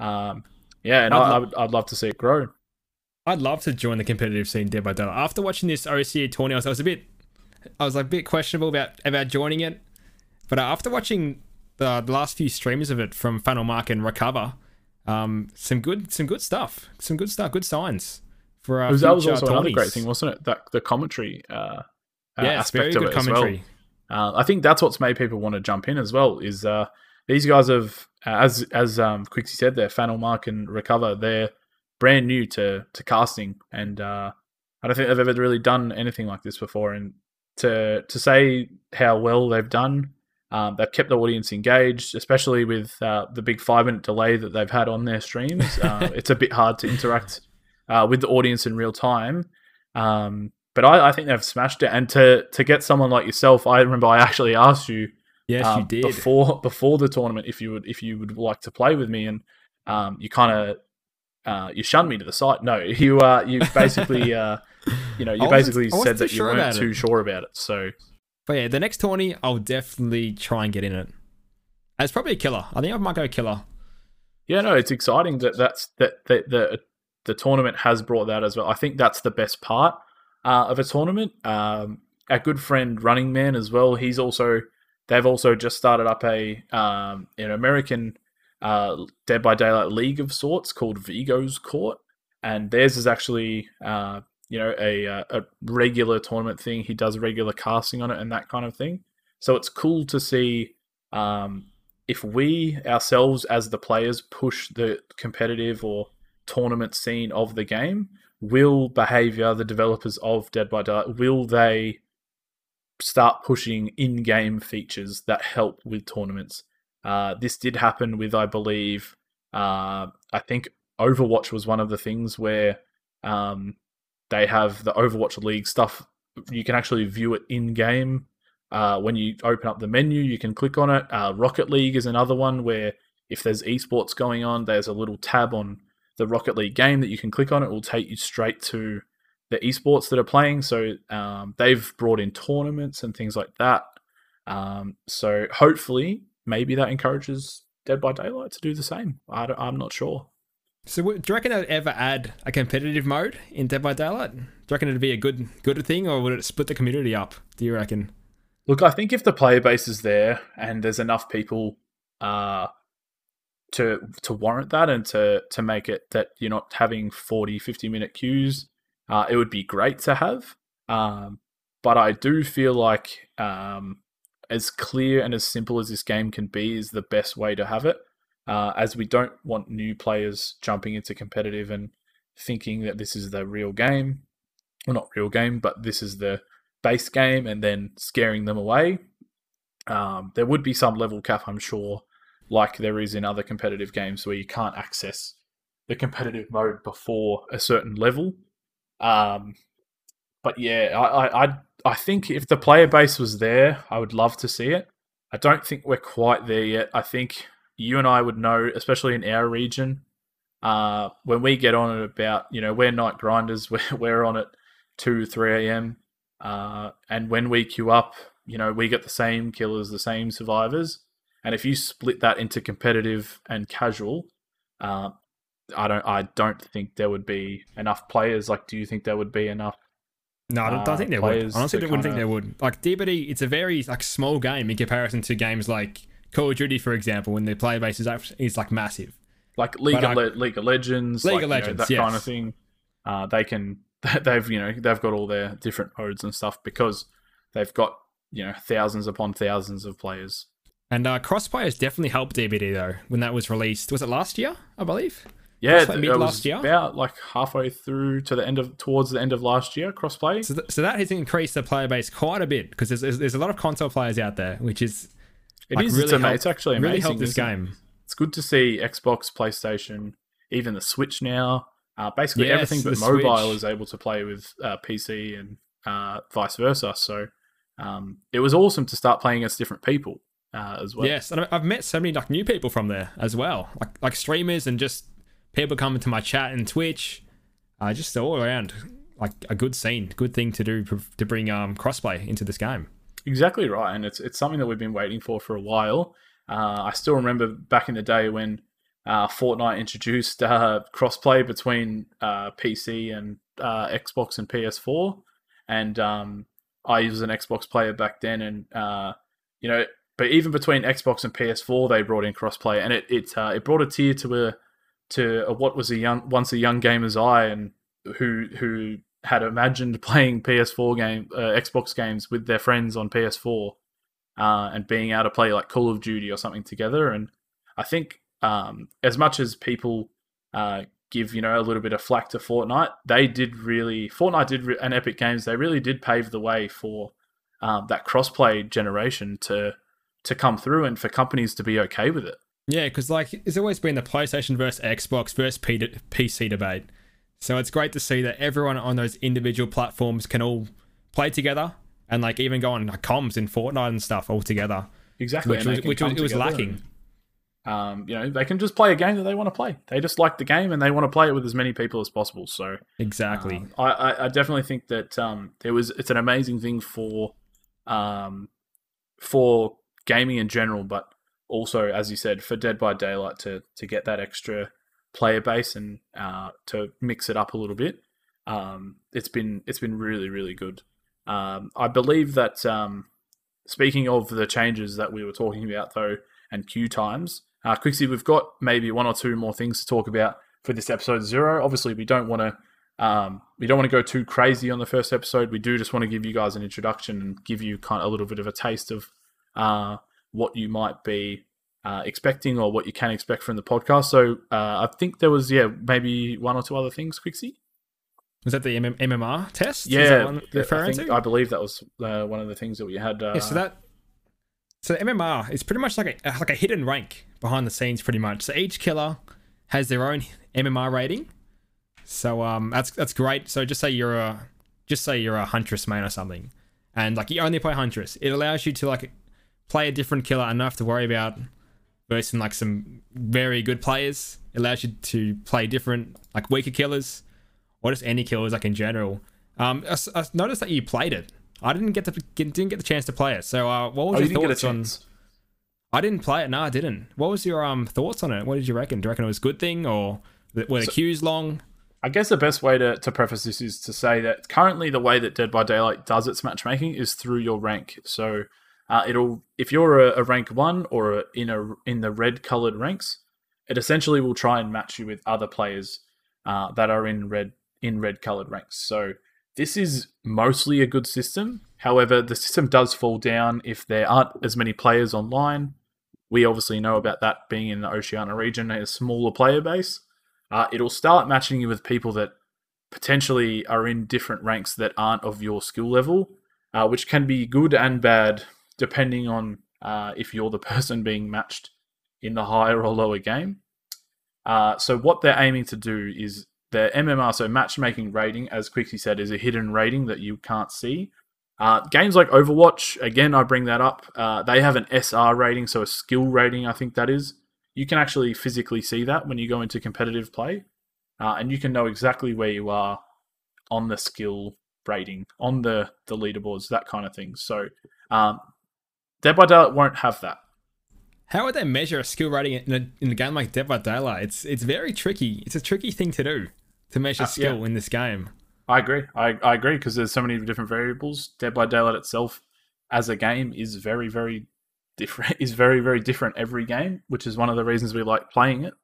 [SPEAKER 4] Um, yeah, and I'd, I, would, I'd love to see it grow.
[SPEAKER 3] I'd love to join the competitive scene Dead by Daylight. After watching this OCE tourney, I was, I was a bit, I was like a bit questionable about about joining it, but after watching the, the last few streams of it from Funnel Mark and Recover, um, some good, some good stuff, some good stuff, good signs for. Uh,
[SPEAKER 4] that was also another great thing, wasn't it? That the commentary. Uh, uh, yeah, aspect of it commentary. as well. Uh, I think that's what's made people want to jump in as well. Is uh, these guys have, as as um, Quixie said, they're Funnel Mark and Recover. They're brand new to to casting, and uh, I don't think they've ever really done anything like this before. And to to say how well they've done, um, they've kept the audience engaged, especially with uh, the big five minute delay that they've had on their streams. Uh, it's a bit hard to interact uh, with the audience in real time. Um, but I, I, think they've smashed it. And to to get someone like yourself, I remember I actually asked you,
[SPEAKER 3] yes, um, you did
[SPEAKER 4] before before the tournament if you would if you would like to play with me, and um, you kind of uh, you shunned me to the site. No, you uh, you basically uh, you know you basically said that you sure weren't too sure about it. So,
[SPEAKER 3] but yeah, the next tourney I'll definitely try and get in it. It's probably a killer. I think I might go killer.
[SPEAKER 4] Yeah, no, it's exciting that that's that, that the the tournament has brought that as well. I think that's the best part uh, of a tournament. Um, our good friend Running Man as well. He's also they've also just started up a um, an American uh, Dead by Daylight league of sorts called Vigo's Court, and theirs is actually uh, you know a uh, a regular tournament thing. He does regular casting on it and that kind of thing. So it's cool to see um, if we ourselves as the players push the competitive or tournament scene of the game will behavior the developers of Dead by Daylight will they start pushing in-game features that help with tournaments? Uh, this did happen with, I believe, uh, I think Overwatch was one of the things where um, they have the Overwatch League stuff. You can actually view it in game. Uh, when you open up the menu, you can click on it. Uh, Rocket League is another one where if there's esports going on, there's a little tab on the Rocket League game that you can click on. It will take you straight to the esports that are playing. So um, they've brought in tournaments and things like that. Um, so hopefully, maybe that encourages Dead by Daylight to do the same. I am not sure.
[SPEAKER 3] So do you reckon they'd ever add a competitive mode in Dead by Daylight? Do you reckon it'd be a good good thing, or would it split the community up? Do you reckon?
[SPEAKER 4] Look, I think if the player base is there and there's enough people uh, to to warrant that and to to make it that you're not having 40 50 minute queues uh, it would be great to have um, but i do feel like um, as clear and as simple as this game can be is the best way to have it uh, as we don't want new players jumping into competitive and thinking that this is the real game well not real game but this is the base game and then scaring them away um, there would be some level cap i'm sure like there is in other competitive games where you can't access the competitive mode before a certain level. Um, but yeah, I, I I think if the player base was there, I would love to see it. I don't think we're quite there yet. I think you and I would know, especially in our region, uh, when we get on at about, you know, we're night grinders, we're, we're on at 2, 3 a.m. Uh, and when we queue up, you know, we get the same killers, the same survivors. And if you split that into competitive and casual, uh, I don't I don't think there would be enough players. Like, do you think there would be enough?
[SPEAKER 3] No, I don't, don't
[SPEAKER 4] uh,
[SPEAKER 3] think there would. Honestly, I wouldn't think there would. Like DBD, it's a very like small game in comparison to games like Call of Duty, for example, when the player base is is like massive.
[SPEAKER 4] Like League
[SPEAKER 3] But
[SPEAKER 4] of
[SPEAKER 3] I-
[SPEAKER 4] Le- League of Legends,
[SPEAKER 3] League
[SPEAKER 4] like,
[SPEAKER 3] of
[SPEAKER 4] you know,
[SPEAKER 3] Legends,
[SPEAKER 4] that kind of thing. Uh, they can they've you know they've got all their different modes and stuff because they've got you know thousands upon thousands of players.
[SPEAKER 3] And uh, crossplay has definitely helped DBD though when that was released. Was it last year? I believe.
[SPEAKER 4] Yeah,
[SPEAKER 3] Crossplay mid
[SPEAKER 4] it
[SPEAKER 3] last year?
[SPEAKER 4] about like halfway through to the end of towards the end of last year. Crossplay.
[SPEAKER 3] So, th- so that has increased the player base quite a bit because there's, there's, there's a lot of console players out there, which is
[SPEAKER 4] It
[SPEAKER 3] like,
[SPEAKER 4] is.
[SPEAKER 3] really
[SPEAKER 4] it's,
[SPEAKER 3] helped-
[SPEAKER 4] it's actually amazing.
[SPEAKER 3] really helped this
[SPEAKER 4] isn't it?
[SPEAKER 3] game.
[SPEAKER 4] It's good to see Xbox, PlayStation, even the Switch now. Uh, basically,
[SPEAKER 3] Yes,
[SPEAKER 4] everything but mobile
[SPEAKER 3] Switch.
[SPEAKER 4] is able to play with uh, PC and uh, vice versa. So um, it was awesome to start playing against different people uh, as well.
[SPEAKER 3] Yes, and I've met so many like new people from there as well, like like streamers and just people coming to my chat and Twitch. Uh, just all around like a good scene, good thing to do to bring um crossplay into this game.
[SPEAKER 4] Exactly right, and it's it's something that we've been waiting for for a while. Uh, I still remember back in the day when uh, Fortnite introduced uh, crossplay between uh, PC and uh, Xbox and PS4, and um, I was an Xbox player back then, and uh, you know, but even between Xbox and PS4, they brought in crossplay, and it it it brought a tier to a to a, what was a young once a young gamer's eye, and who who had imagined playing PS4 game, uh, Xbox games with their friends on PS4, uh, and being able to play like Call of Duty or something together. And I think um, as much as people uh, give you know a little bit of flack to Fortnite, they did really Fortnite did re- and Epic Games they really did pave the way for um, that crossplay generation to to come through and for companies to be okay with it.
[SPEAKER 3] Yeah, because like it's always been the PlayStation versus Xbox versus P- PC debate. So it's great to see that everyone on those individual platforms can all play together and like even go on comms in Fortnite and stuff all together,
[SPEAKER 4] Exactly,
[SPEAKER 3] which was which was, it was lacking.
[SPEAKER 4] and- um, you know, they can just play a game that they want to play. They just like the game and they want to play it with as many people as possible. So
[SPEAKER 3] Exactly.
[SPEAKER 4] um, I, I, I definitely think that um, there was it's an amazing thing for um, for gaming in general, but also as you said for Dead by Daylight to to get that extra player base and uh, to mix it up a little bit. Um, it's been it's been really really good. Um, I believe that um, speaking of the changes that we were talking about though and queue times, uh, Quixie, we've got maybe one or two more things to talk about for this episode zero. Obviously, we don't want to um, we don't want to go too crazy on the first episode. We do just want to give you guys an introduction and give you kind of a little bit of a taste of uh, what you might be uh, expecting or what you can expect from the podcast. So uh, I think there was yeah maybe one or two other things, Quixie.
[SPEAKER 3] Was that the MM- MMR test? Is that
[SPEAKER 4] Yeah,
[SPEAKER 3] one
[SPEAKER 4] I,
[SPEAKER 3] referring
[SPEAKER 4] think,
[SPEAKER 3] to?
[SPEAKER 4] I believe that was uh, one of the things that we had. Uh,
[SPEAKER 3] yeah, so that so MMR is pretty much like a like a hidden rank behind the scenes, pretty much. So each killer has their own MMR rating. So um, that's that's great. So just say you're a just say you're a huntress main or something, and like you only play huntress. It allows you to like play a different killer and not have to worry about versus like some very good players. It allows you to play different like weaker killers or just any killers like in general. Um, I, I noticed that you played it. I didn't get the didn't get the chance to play it. So uh, what was
[SPEAKER 4] oh,
[SPEAKER 3] your
[SPEAKER 4] you didn't get a
[SPEAKER 3] thoughts on? I didn't play it. No, I didn't. What was your um thoughts on it? What did you reckon? Do you reckon it was a good thing or were the
[SPEAKER 4] So-
[SPEAKER 3] queues long?
[SPEAKER 4] I guess the best way to, to preface this is to say that currently the way that Dead by Daylight does its matchmaking is through your rank. So uh, it'll if you're a, a rank one or a, in a in the red colored ranks, it essentially will try and match you with other players uh, that are in red in red colored ranks. So this is mostly a good system. However, the system does fall down if there aren't as many players online. We obviously know about that being in the Oceania region, a smaller player base. Uh, it'll start matching you with people that potentially are in different ranks that aren't of your skill level, uh, which can be good and bad depending on uh, if you're the person being matched in the higher or lower game. Uh, so what they're aiming to do is their MMR, so matchmaking rating, as Quixie said, is a hidden rating that you can't see. Uh, games like Overwatch, again, I bring that up. Uh, they have an SR rating, so a skill rating, I think that is. You can actually physically see that when you go into competitive play, uh, and you can know exactly where you are on the skill rating, on the the leaderboards, that kind of thing. So, um, Dead by Daylight won't have that.
[SPEAKER 3] How would they measure a skill rating in a, in a game like Dead by Daylight? It's it's very tricky. It's a tricky thing to do to measure
[SPEAKER 4] Uh,
[SPEAKER 3] skill
[SPEAKER 4] yeah.
[SPEAKER 3] in this game.
[SPEAKER 4] I agree. I, I agree because there's so many different variables. Dead by Daylight itself, as a game, is very very different. Is very very different every game, which is one of the reasons we like playing it.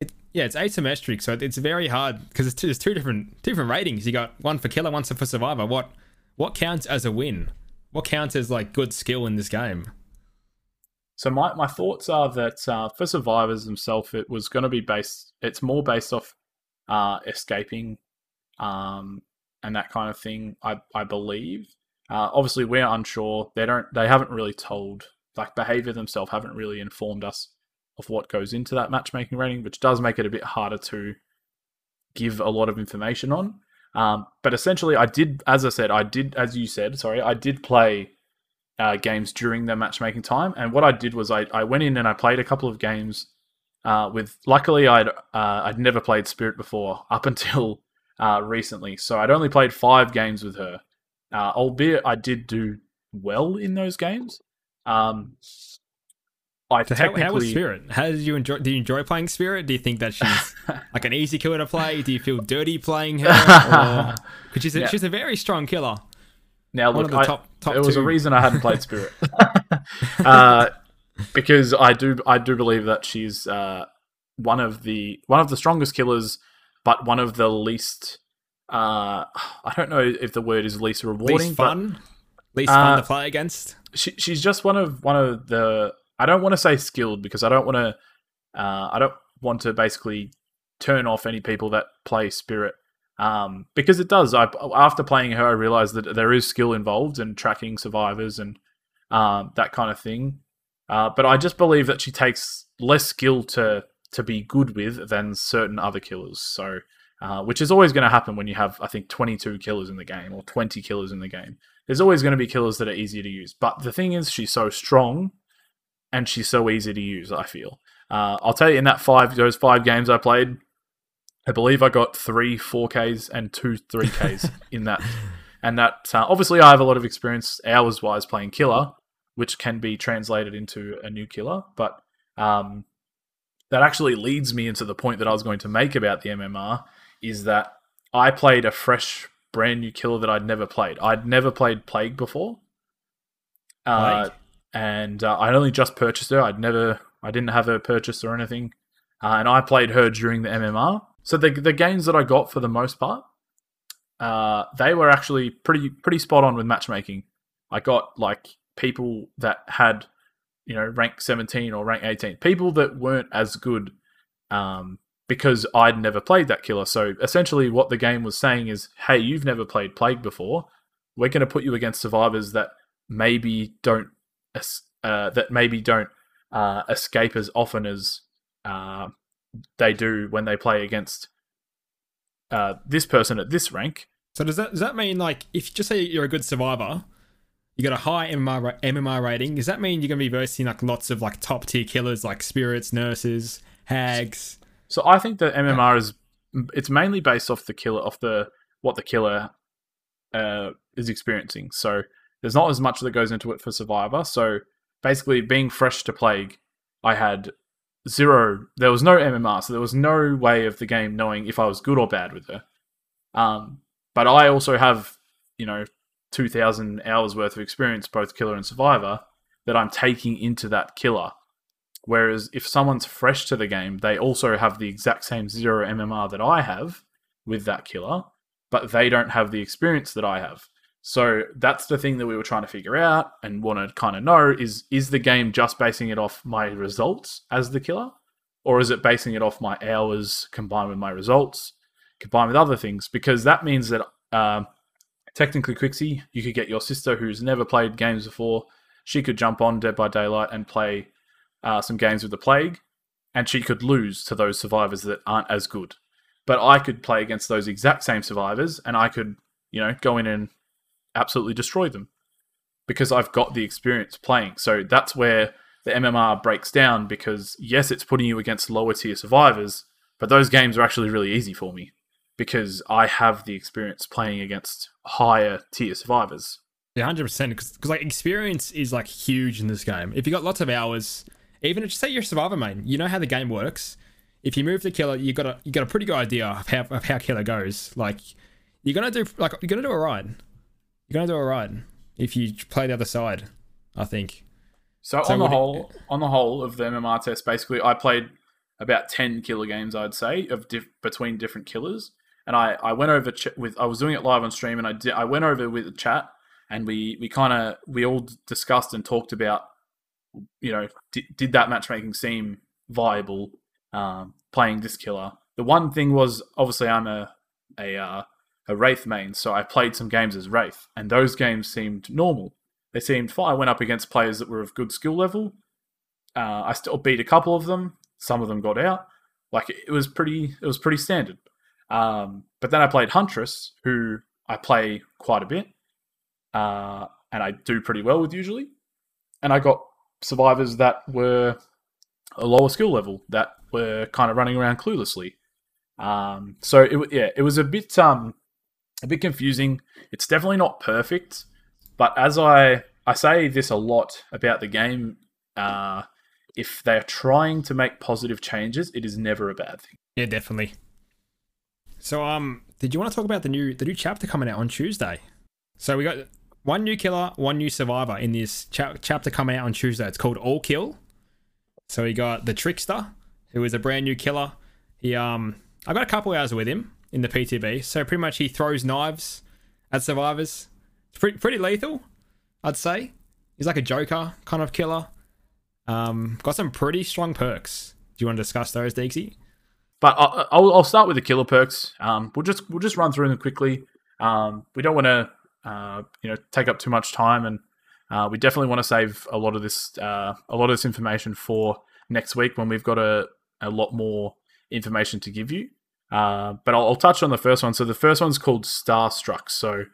[SPEAKER 3] It, yeah, it's asymmetric, so it's very hard because it's two, there's two different different ratings. You got one for killer, one for survivor. What what counts as a win? What counts as like good skill in this game?
[SPEAKER 4] So my, my thoughts are that uh, for survivors themselves, it was going to be based. It's more based off uh, escaping, um, and that kind of thing. I I believe. Uh, obviously, we're unsure. They don't. They haven't really told. Like behavior themselves haven't really informed us of what goes into that matchmaking rating, which does make it a bit harder to give a lot of information on. Um, but essentially, I did, as I said, I did, as you said, sorry, I did play uh, games during the matchmaking time. And what I did was I, I went in and I played a couple of games uh, with. Luckily, I'd uh, I'd never played Spirit before up until uh, recently, so I'd only played five games with her. Uh, albeit I did do well in those games. Um, I
[SPEAKER 3] So how,
[SPEAKER 4] technically
[SPEAKER 3] how was Spirit? How did you enjoy? Do you enjoy playing Spirit? Do you think that she's like an easy killer to play? Do you feel dirty playing her? Because she's a,
[SPEAKER 4] Yeah.
[SPEAKER 3] she's a very strong killer.
[SPEAKER 4] now
[SPEAKER 3] One
[SPEAKER 4] look,
[SPEAKER 3] the
[SPEAKER 4] I-
[SPEAKER 3] top top
[SPEAKER 4] there was
[SPEAKER 3] two.
[SPEAKER 4] a reason I hadn't played Spirit, uh, because I do I do believe that she's uh, one of the one of the strongest killers, but one of the least. Uh, I don't know if the word is least rewarding,
[SPEAKER 3] least
[SPEAKER 4] but
[SPEAKER 3] fun, least
[SPEAKER 4] Uh,
[SPEAKER 3] fun to play against.
[SPEAKER 4] she, she's just one of one of the. I don't want to say skilled because I don't want to. Uh, I don't want to basically turn off any people that play Spirit. Um, because it does. I after playing her, I realized that there is skill involved in tracking survivors and um, that kind of thing. Uh, but I just believe that she takes less skill to to be good with than certain other killers. So, uh, which is always going to happen when you have, I think, 22 killers in the game or 20 killers in the game. There's always going to be killers that are easier to use. But the thing is, she's so strong and she's so easy to use. I feel. Uh, I'll tell you, in that five those five games I played, I believe I got three 4Ks and two 3Ks in that. And that uh, obviously I have a lot of experience hours wise playing killer, which can be translated into a new killer. But um, that actually leads me into the point that I was going to make about the MMR is that I played a fresh, brand new killer that I'd never played. I'd never played Plague before. Uh,
[SPEAKER 3] Plague?
[SPEAKER 4] And uh, I'd only just purchased her. I'd never, I didn't have her purchased or anything. Uh, and I played her during the MMR. So the the games that I got for the most part, uh, they were actually pretty pretty spot on with matchmaking. I got like people that had, you know, rank 17 or rank 18, people that weren't as good um, because I'd never played that killer. So essentially, what the game was saying is, hey, you've never played Plague before. We're going to put you against survivors that maybe don't uh, that maybe don't uh, escape as often as uh, they do when they play against uh, this person at this rank.
[SPEAKER 3] So does that does that mean like if just say you're a good survivor, you got a high MMR MMR rating? Does that mean you're gonna be versing like lots of like top tier killers like spirits, nurses, hags?
[SPEAKER 4] So I think that MMR is it's mainly based off the killer off the what the killer uh, is experiencing. So there's not as much that goes into it for Survivor. So basically, being fresh to Plague, I had zero. There was no MMR, so there was no way of the game knowing if I was good or bad with her. Um, but I also have you know two thousand hours worth of experience, both killer and Survivor, that I'm taking into that killer. Whereas if someone's fresh to the game, they also have the exact same zero MMR that I have with that killer, but they don't have the experience that I have. So that's the thing that we were trying to figure out and want to kind of know is is the game just basing it off my results as the killer? Or is it basing it off my hours combined with my results, combined with other things? Because that means that um, technically, Quixie, you could get your sister who's never played games before, she could jump on Dead by Daylight and play uh, some games with the Plague, and she could lose to those survivors that aren't as good. But I could play against those exact same survivors, and I could, you know, go in and absolutely destroy them because I've got the experience playing. So that's where the MMR breaks down because yes, it's putting you against lower tier survivors, but those games are actually really easy for me because I have the experience playing against higher tier survivors.
[SPEAKER 3] Yeah, hundred percent. Because like experience is like huge in this game. If you got lots of hours, even if say you're a survivor main, you know how the game works. If you move the killer, you got a you got a pretty good idea of how of how killer goes. Like you're gonna do like you're gonna do a ride. You're gonna do all right if you play the other side. I think.
[SPEAKER 4] So, so on the whole, on the whole of the MMR test, basically, I played about ten killer games. I'd say of diff- between different killers, and I, I went over ch- with I was doing it live on stream, and I did I went over with the chat, and we we kind of we all discussed and talked about, you know, did, did that matchmaking seem viable? Um, playing this killer. The one thing was obviously I'm a a uh, a Wraith main, so I played some games as Wraith, and those games seemed normal. They seemed fine. I went up against players that were of good skill level. Uh, I still beat a couple of them. Some of them got out. Like it was pretty, it was pretty standard. Um, but then I played Huntress, who I play quite a bit, uh, and I do pretty well with usually. And I got survivors that were a lower skill level that were kind of running around cluelessly. Um, so it yeah, it was a bit um, a bit confusing. It's definitely not perfect, but as I I say this a lot about the game, uh, if they're trying to make positive changes, it is never a bad thing.
[SPEAKER 3] Yeah, definitely. So um, did you want to talk about the new the new chapter coming out on Tuesday? So we got one new killer, one new survivor in this cha- chapter coming out on Tuesday. It's called All Kill. So we got the Trickster, who is a brand new killer. He um, I got a couple hours with him in the PTB. So pretty much he throws knives at survivors. It's pretty, pretty lethal, I'd say. He's like a Joker kind of killer. Um, got some pretty strong perks. Do you want to discuss those, Deeksy?
[SPEAKER 4] But I'll, I'll, start with the killer perks. Um, we'll just we'll just run through them quickly. Um, we don't want to uh, you know take up too much time, and uh, we definitely want to save a lot of this uh, a lot of this information for next week when we've got a, a lot more information to give you. Uh, but I'll, I'll, touch on the first one. So the first one's called Starstruck. So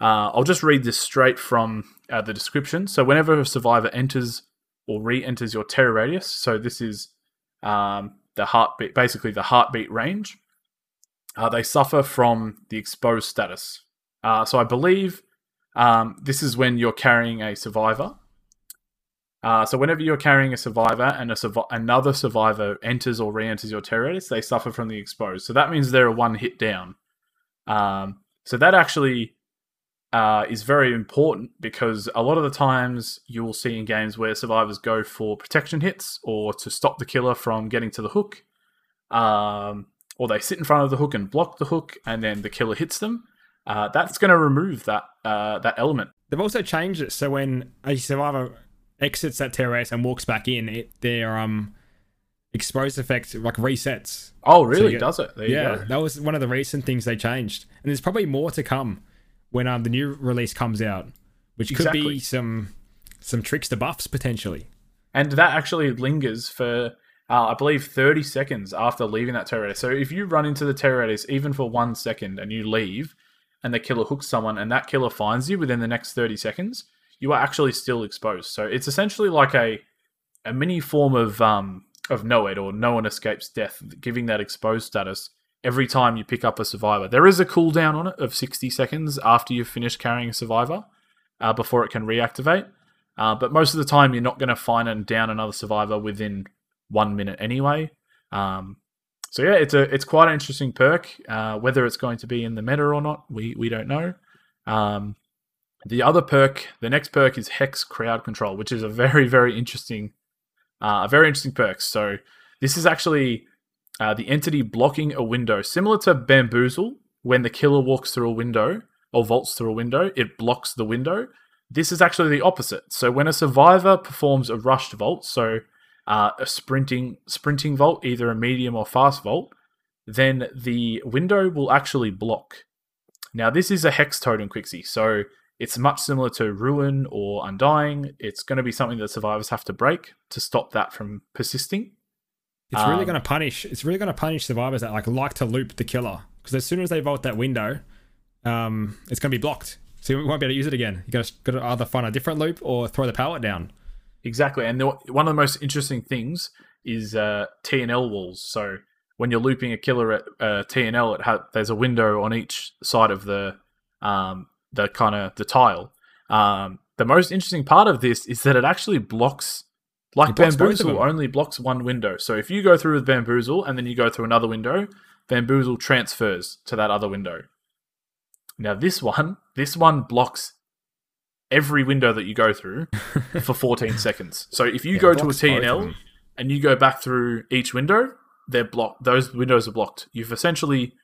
[SPEAKER 4] uh, I'll just read this straight from uh, the description. So whenever a survivor enters or re-enters your terror radius, so this is um, the heartbeat, basically the heartbeat range, uh, they suffer from the exposed status. Uh, so I believe um, this is when you're carrying a survivor. Uh, so whenever you're carrying a survivor and a another survivor enters or re-enters your terror radius, they suffer from the exposed. So that means they're a one hit down. Um, so that actually uh, is very important because a lot of the times you will see in games where survivors go for protection hits or to stop the killer from getting to the hook, um, or they sit in front of the hook and block the hook, and then the killer hits them. Uh, that's going to remove that uh, that element.
[SPEAKER 3] They've also changed it so when a survivor exits that terror radius and walks back in, it their um exposed effect like resets.
[SPEAKER 4] Oh, really? So Does it?
[SPEAKER 3] yeah, that was one of the recent things they changed, and there's probably more to come when um the new release comes out, which could exactly. be some some Trickster buffs potentially.
[SPEAKER 4] And that actually lingers for uh, I believe 30 seconds after leaving that terror radius. So if you run into the terror radius even for one second and you leave, and the killer hooks someone, and that killer finds you within the next 30 seconds, you are actually still exposed. So it's essentially like a a mini form of um of NOED or no one escapes death, giving that exposed status every time you pick up a survivor. There is a cooldown on it of 60 seconds after you've finished carrying a survivor uh, before it can reactivate. Uh, but most of the time, you're not going to find and down another survivor within one minute anyway. Um, so yeah, it's a it's quite an interesting perk. Uh, whether it's going to be in the meta or not, we we don't know. Um, the other perk, the next perk is Hex Crowd Control, which is a very, very interesting Uh, a very interesting perk. So this is actually uh, the entity blocking a window, similar to bamboozle. When the killer walks through a window or vaults through a window, it blocks the window. This is actually the opposite. So when a survivor performs a rushed vault, so uh, a sprinting sprinting vault, either a medium or fast vault, then the window will actually block. Now this is a hex totem Quixie, so it's much similar to Ruin or Undying. It's going to be something that survivors have to break to stop that from persisting.
[SPEAKER 3] It's really
[SPEAKER 4] Um,
[SPEAKER 3] going to punish. It's really going to punish survivors that like like to loop the killer because as soon as they vault that window, um, it's going to be blocked. So you won't be able to use it again. You got to got to either find a different loop or throw the pallet down.
[SPEAKER 4] Exactly, and the, one of the most interesting things is uh, TNL walls. So when you're looping a killer at uh, TNL, it ha- there's a window on each side of the um, the kind of the tile. Um, the most interesting part of this is that it actually blocks, like
[SPEAKER 3] blocks
[SPEAKER 4] bamboozle, only blocks one window. So if you go through with bamboozle and then you go through another window, bamboozle transfers to that other window. Now this one, this one blocks every window that you go through for 14 seconds. So if you
[SPEAKER 3] Yeah,
[SPEAKER 4] go to a TNL and you go back through each window, they're blocked. Those windows are blocked. You've essentially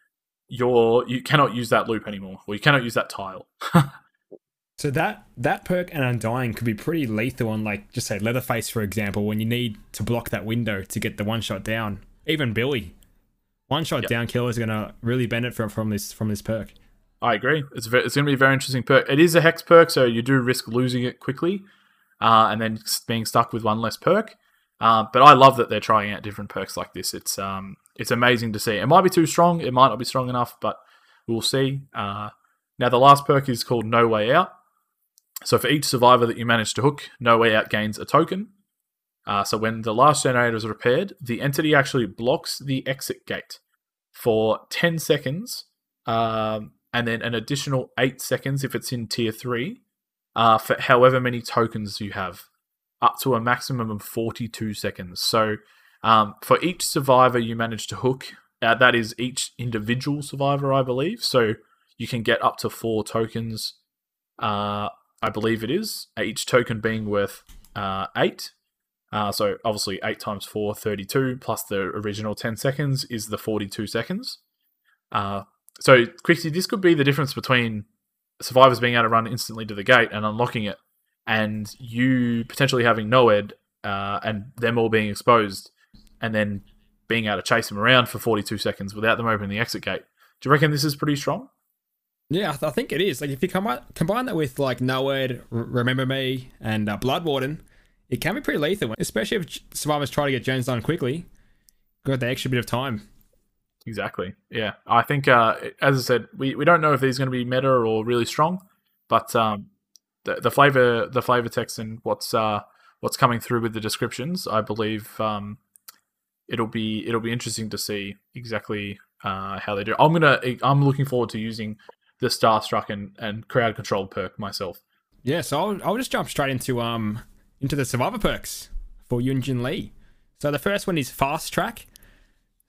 [SPEAKER 4] you're you cannot use that loop anymore, or you cannot use that tile.
[SPEAKER 3] So that that perk and undying could be pretty lethal on like just say Leatherface for example when you need to block that window to get the one shot down. Even Billy, one shot
[SPEAKER 4] Yep.
[SPEAKER 3] down killers are going to really benefit from from this from this perk.
[SPEAKER 4] I agree. It's it's going to be a very interesting perk. It is a hex perk, so you do risk losing it quickly, uh, and then being stuck with one less perk. Uh, but I love that they're trying out different perks like this. It's um it's amazing to see. It might be too strong. It might not be strong enough, but we'll see. Uh, now the last perk is called No Way Out. So for each survivor that you manage to hook, No Way Out gains a token. Uh, so when the last generator is repaired, the entity actually blocks the exit gate for 10 seconds um, and then an additional eight seconds if it's in tier three, uh, for however many tokens you have, up to a maximum of 42 seconds. So, um, for each survivor you manage to hook, uh, that is each individual survivor, I believe. So, you can get up to four tokens, uh, I believe it is, each token being worth uh, eight. Uh, so, obviously, 8 times 4, 32, plus the original 10 seconds is the 42 seconds. Uh, so, Quixie, this could be the difference between survivors being able to run instantly to the gate and unlocking it, and you potentially having NOED uh, and them all being exposed, and then being able to chase them around for 42 seconds without them opening the exit gate. Do you reckon this is pretty strong?
[SPEAKER 3] Yeah, I, th- I think it is. Like if you combine combine that with like Noed, R- Remember Me, and uh, Blood Warden, it can be pretty lethal, especially if survivors try to get gens done quickly. Got the extra bit of time.
[SPEAKER 4] Exactly. Yeah, I think uh, as I said, we, we don't know if these are going to be meta or really strong, but um, the the flavor the flavor text and what's uh, what's coming through with the descriptions, I believe um, it'll be it'll be interesting to see exactly uh, how they do. I'm gonna I'm looking forward to using the Starstruck and, and crowd control perk myself.
[SPEAKER 3] Yeah, so I'll, I'll just jump straight into um into the survivor perks for Yunjin Lee. So the first one is fast track.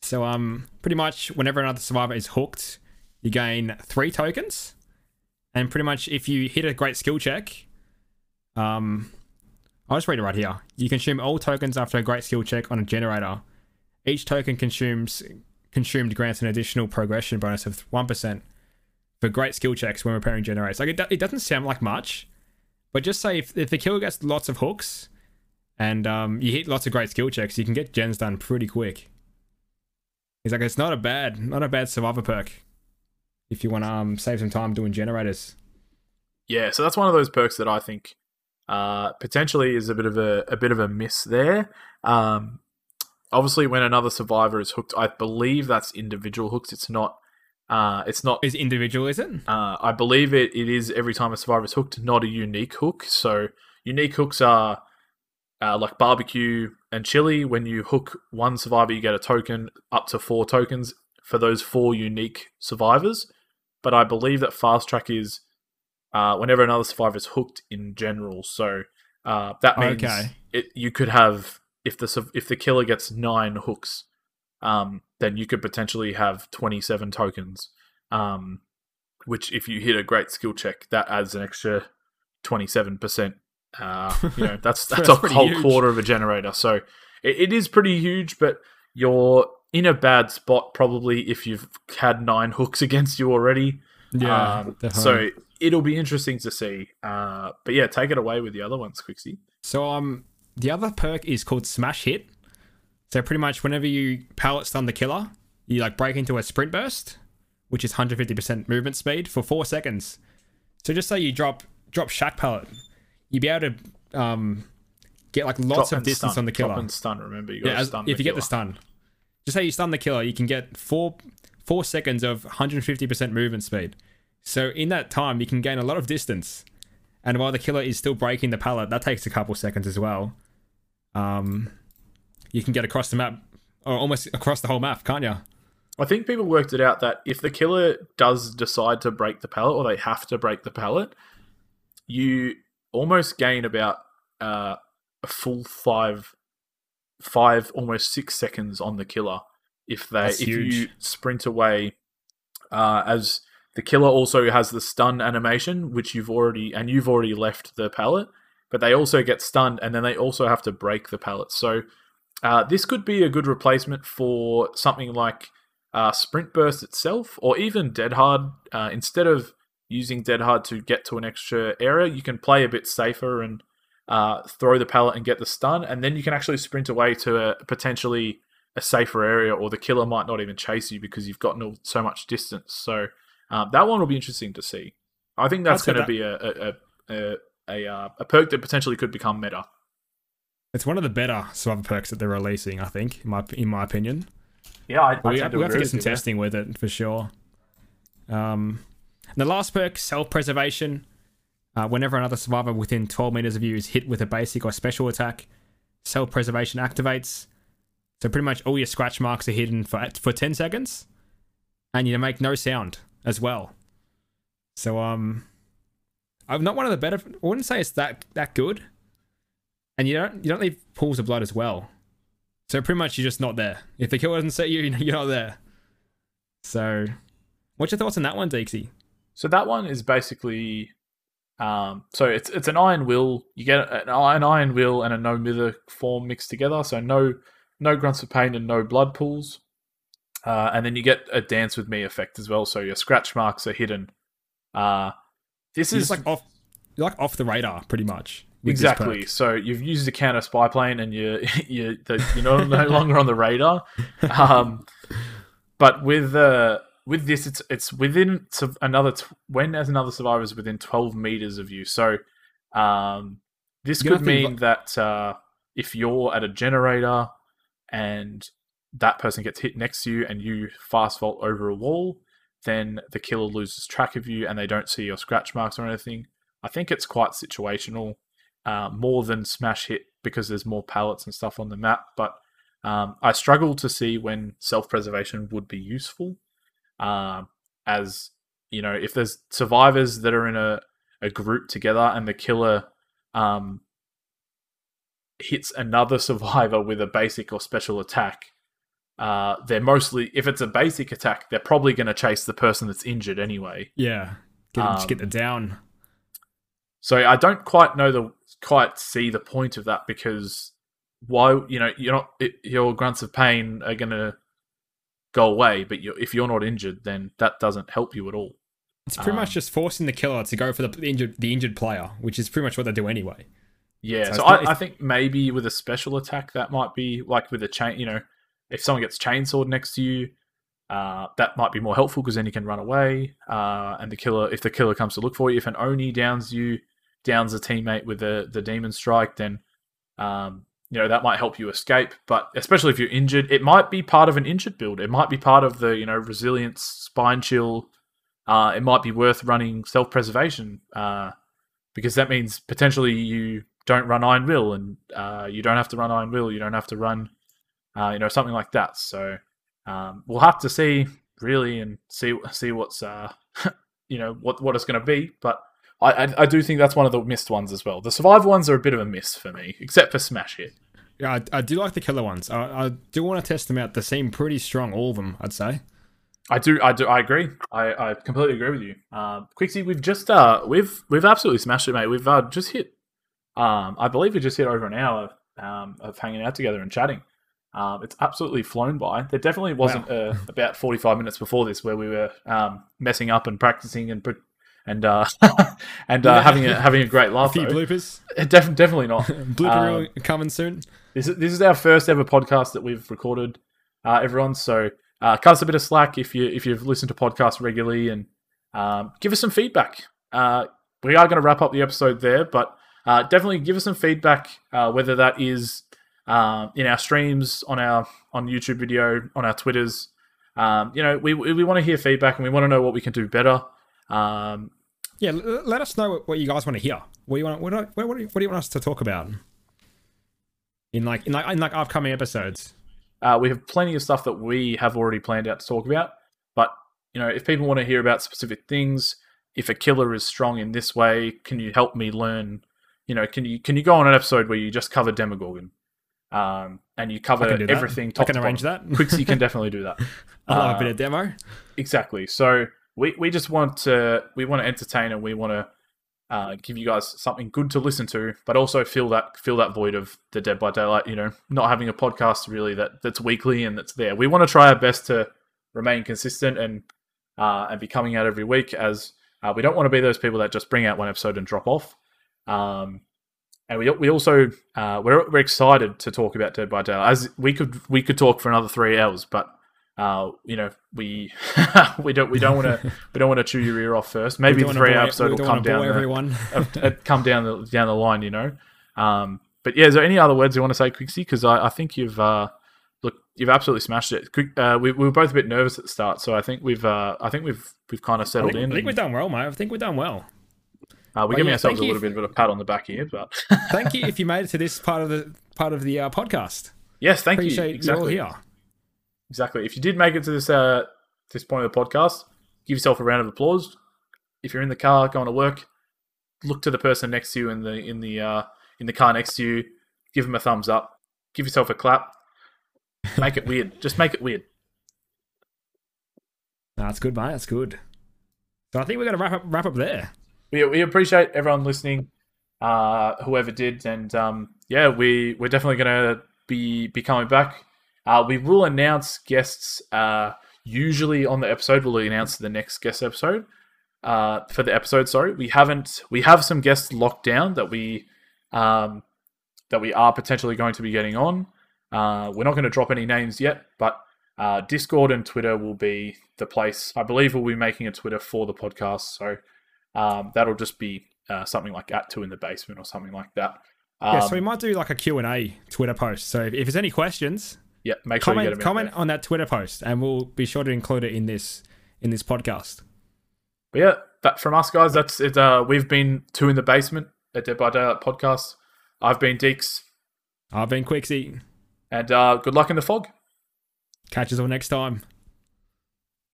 [SPEAKER 3] So um pretty much whenever another survivor is hooked, you gain three tokens, and pretty much if you hit a great skill check, um I'll just read it right here. You consume all tokens after a great skill check on a generator. Each token consumes consumed grants an additional progression bonus of one percent for great skill checks when repairing generators. Like it, it doesn't sound like much, but just say if, if the killer gets lots of hooks and um, you hit lots of great skill checks, you can get gens done pretty quick. He's like, it's not a bad, not a bad survivor perk if you want to um, save some time doing generators.
[SPEAKER 4] Yeah, so that's one of those perks that I think uh, potentially is a bit of a, a bit of a miss there. Um, obviously, when another survivor is hooked, I believe that's individual hooks. It's not. Uh, it's not.
[SPEAKER 3] Is individual, is it?
[SPEAKER 4] Uh, I believe it. It is every time a survivor is hooked, not a unique hook. So unique hooks are uh, like barbecue and chili. When you hook one survivor, you get a token up to four tokens for those four unique survivors. But I believe that fast track is uh, whenever another survivor is hooked in general. So uh, that means
[SPEAKER 3] Okay.
[SPEAKER 4] it, you could have if the if the killer gets nine hooks, um, then you could potentially have twenty seven tokens. Um, which if you hit a great skill check, that adds an extra twenty seven percent Uh, you know, that's that's,
[SPEAKER 3] That's
[SPEAKER 4] a whole
[SPEAKER 3] huge.
[SPEAKER 4] quarter of a generator. So it, it is pretty huge, but you're in a bad spot probably if you've had nine hooks against you already.
[SPEAKER 3] Yeah.
[SPEAKER 4] Um, so it'll be interesting to see. Uh, but yeah, take it away with the other ones, Quixie.
[SPEAKER 3] So um, the other perk is called Smash Hit. So pretty much whenever you pallet stun the killer, you like break into a sprint burst, which is 150% movement speed for four seconds. So just say you drop drop Shack pallet, you'd be able to um get like lots
[SPEAKER 4] Drop
[SPEAKER 3] of distance
[SPEAKER 4] stun.
[SPEAKER 3] on the killer.
[SPEAKER 4] Drop and stun. Remember, you got
[SPEAKER 3] yeah,
[SPEAKER 4] stun.
[SPEAKER 3] if you get the stun, just say you stun the killer, you can get four four seconds of 150% movement speed. So in that time, you can gain a lot of distance. And while the killer is still breaking the pallet, that takes a couple seconds as well. Um, you can get across the map, or almost across the whole map, can't you?
[SPEAKER 4] I think people worked it out that if the killer does decide to break the pallet, or they have to break the pallet, you almost gain about uh, a full five, five almost six seconds on the killer if they
[SPEAKER 3] That's
[SPEAKER 4] if you sprint away. Uh, as the killer also has the stun animation, which you've already and you've already left the pallet, but they also get stunned, and then they also have to break the pallet. So uh, this could be a good replacement for something like uh, Sprint Burst itself, or even Dead Hard. Uh, instead of using Dead Hard to get to an extra area, you can play a bit safer and uh, throw the pallet and get the stun, and then you can actually sprint away to a potentially a safer area, or the killer might not even chase you because you've gotten so much distance. So um, that one will be interesting to see. I think that's going to be a a, a, a, a, uh, a perk that potentially could become meta.
[SPEAKER 3] It's one of the better survivor perks that they're releasing, I think, in my in my opinion.
[SPEAKER 4] Yeah, I,
[SPEAKER 3] we, have, we have to get some testing with it for sure. Um, and the last perk, self preservation. Uh, whenever another survivor within 12 meters of you is hit with a basic or special attack, self preservation activates. So pretty much all your scratch marks are hidden for for 10 seconds, and you make no sound as well. So um, I'm not one of the better. I wouldn't say it's that that good. And you don't you don't leave pools of blood as well. So pretty much you're just not there. If the killer doesn't set you, you're not there. So, what's your thoughts on that one, Dixie?
[SPEAKER 4] So that one is basically, um, so it's it's an iron will. You get an, an iron will and a no mither form mixed together. So no no grunts of pain and no blood pools, uh, and then you get a dance with me effect as well. So your scratch marks are hidden. Uh, this
[SPEAKER 3] You're
[SPEAKER 4] is
[SPEAKER 3] like off, you're like off the radar, pretty much.
[SPEAKER 4] exactly. So you've used a counter spy plane, and you you the, you're no, no longer on the radar. Um, but with uh, with this, it's it's within another t- when as another survivor is within 12 meters of you. So um, this
[SPEAKER 3] You
[SPEAKER 4] could mean that uh, if you're at a generator and that person gets hit next to you and you fast vault over a wall, then the killer loses track of you and they don't see your scratch marks or anything. I think it's quite situational, uh, more than smash hit because there's more pallets and stuff on the map. But um, I struggle to see when self preservation would be useful. Um, as you know, if there's survivors that are in a, a group together and the killer um, hits another survivor with a basic or special attack, uh, they're mostly, if it's a basic attack, they're probably going to chase the person that's injured anyway.
[SPEAKER 3] Yeah, get, just get
[SPEAKER 4] Um,
[SPEAKER 3] the down.
[SPEAKER 4] So I don't quite know the quite see the point of that because why you know you're not it, your grunts of pain are going to go away, but you if you're not injured, then that doesn't help you at all.
[SPEAKER 3] It's pretty
[SPEAKER 4] um,
[SPEAKER 3] much just forcing the killer to go for the injured the injured player, which is pretty much what they do anyway.
[SPEAKER 4] Yeah,
[SPEAKER 3] So
[SPEAKER 4] so, I, I think maybe with a special attack that might be like with a chain. You know, if someone gets chainsawed next to you, uh, that might be more helpful because then you can run away. Uh, and the killer, if the killer comes to look for you, if an oni downs you, downs a teammate with the the demon strike, then um, you know that might help you escape. But especially if you're injured, it might be part of an injured build. It might be part of the you know resilience, spine chill. Uh, it might be worth running self preservation uh, because that means potentially you don't run Iron Will and uh, you don't have to run Iron Will. You don't have to run, uh, you know, something like that. So um, we'll have to see really and see see what's uh, you know what what it's going to be. But I, I I do think that's one of the missed ones as well. The survival ones are a bit of a miss for me, except for Smash Hit.
[SPEAKER 3] Yeah, I, I do like the killer ones. I, I do want to test them out. They seem pretty strong, all of them. I'd say.
[SPEAKER 4] I do, I do, I agree. I, I completely agree with you. Um, Quixie, we've just uh, we've we've absolutely smashed it, mate. We've uh, just hit Um, I believe we just hit over an hour um, of hanging out together and chatting. Um, it's absolutely flown by. There definitely wasn't uh, about 45 minutes before this where we were um, messing up and practicing and and uh, and uh,
[SPEAKER 3] Yeah.
[SPEAKER 4] having a having a great
[SPEAKER 3] A
[SPEAKER 4] laugh.
[SPEAKER 3] few
[SPEAKER 4] though.
[SPEAKER 3] bloopers.
[SPEAKER 4] Def- definitely not.
[SPEAKER 3] Blooper
[SPEAKER 4] Um,
[SPEAKER 3] coming soon.
[SPEAKER 4] This is this is our first ever podcast that we've recorded, uh, everyone. So uh, cut us a bit of slack if you if you've listened to podcasts regularly and um, give us some feedback. Uh, we are going to wrap up the episode there, but uh, definitely give us some feedback, uh, whether that is uh, in our streams, on our on YouTube video, on our Twitters. Um, you know, we we, want to hear feedback and we want to know what we can do better. Um,
[SPEAKER 3] Yeah, let us know what, you guys want to hear. What do you want? What, do- what, what, do you, what do you want us to talk about in like in like in like upcoming episodes?
[SPEAKER 4] Uh, we have plenty of stuff that we have already planned out to talk about. But you know, if people want to hear about specific things, if a killer is strong in this way, can you help me learn? You know, can you can you go on an episode where you just cover Demogorgon, um, and you cover
[SPEAKER 3] can do that.
[SPEAKER 4] everything?
[SPEAKER 3] I can
[SPEAKER 4] to
[SPEAKER 3] arrange
[SPEAKER 4] bottom?
[SPEAKER 3] that.
[SPEAKER 4] Quixie can definitely do that.
[SPEAKER 3] I love
[SPEAKER 4] Uh,
[SPEAKER 3] a bit of demo.
[SPEAKER 4] Exactly. So we, we just want to we want to entertain and we want to uh, give you guys something good to listen to, but also fill that fill that void of the Dead by Daylight. You know, not having a podcast really that that's weekly and that's there. We want to try our best to remain consistent and uh, and be coming out every week. As uh, we don't want to be those people that just bring out one episode and drop off. Um, and we we also uh, we're we're excited to talk about Dead by Daylight. As we could we could talk for another three hours, but uh, you know, we we don't we don't want to we don't want to chew your ear off first. Maybe the three
[SPEAKER 3] bore-
[SPEAKER 4] episode will come down
[SPEAKER 3] bore
[SPEAKER 4] the, uh, uh, come down the down the line, you know. Um, but yeah, is there any other words you want to say, Quixie? Because I, I think you've uh, look you've absolutely smashed it. Uh, we, we were both a bit nervous at the start, so I think we've uh, I think we've we've kind of
[SPEAKER 3] I
[SPEAKER 4] settled
[SPEAKER 3] think,
[SPEAKER 4] in.
[SPEAKER 3] I think we've done well, mate. I think we've done well.
[SPEAKER 4] Uh, we're giving
[SPEAKER 3] yeah,
[SPEAKER 4] ourselves a
[SPEAKER 3] you
[SPEAKER 4] little bit of a pat on the back here, but
[SPEAKER 3] Thank you if you made it to this part of the part of the uh, podcast.
[SPEAKER 4] yes, thank you.
[SPEAKER 3] Appreciate
[SPEAKER 4] Exactly.
[SPEAKER 3] you all here.
[SPEAKER 4] Exactly. If you did make it to this uh, this point of the podcast, give yourself a round of applause. If you're in the car going to work, look to the person next to you in the in the uh, in the car next to you. Give them a thumbs up. Give yourself a clap. Make it weird. Just make it weird.
[SPEAKER 3] That's good, mate. That's good. So I think we're gonna wrap up wrap up there.
[SPEAKER 4] We, we appreciate everyone listening, uh, whoever did, and um, yeah, we we're definitely gonna be be coming back. Uh, we will announce guests. Uh, usually on the episode, we'll announce the next guest episode. Uh, for the episode, sorry, we haven't. We have some guests locked down that we um, that we are potentially going to be getting on. Uh, we're not going to drop any names yet, but uh, Discord and Twitter will be the place. I believe we'll be making a Twitter for the podcast, so um, that'll just be uh, something like at two in the basement or something like that. Um,
[SPEAKER 3] yeah, so we might do like a Q&A Twitter post. So if, if there's any questions,
[SPEAKER 4] yeah, make sure you get
[SPEAKER 3] comment comment on that Twitter post and we'll be sure to include it in this in this podcast.
[SPEAKER 4] But yeah, that from us guys, that's it. Uh, we've been two in the basement at Dead by Daylight podcast. I've been Deeks,
[SPEAKER 3] I've been Quixie.
[SPEAKER 4] and uh, good luck in the fog.
[SPEAKER 3] Catch us all next time.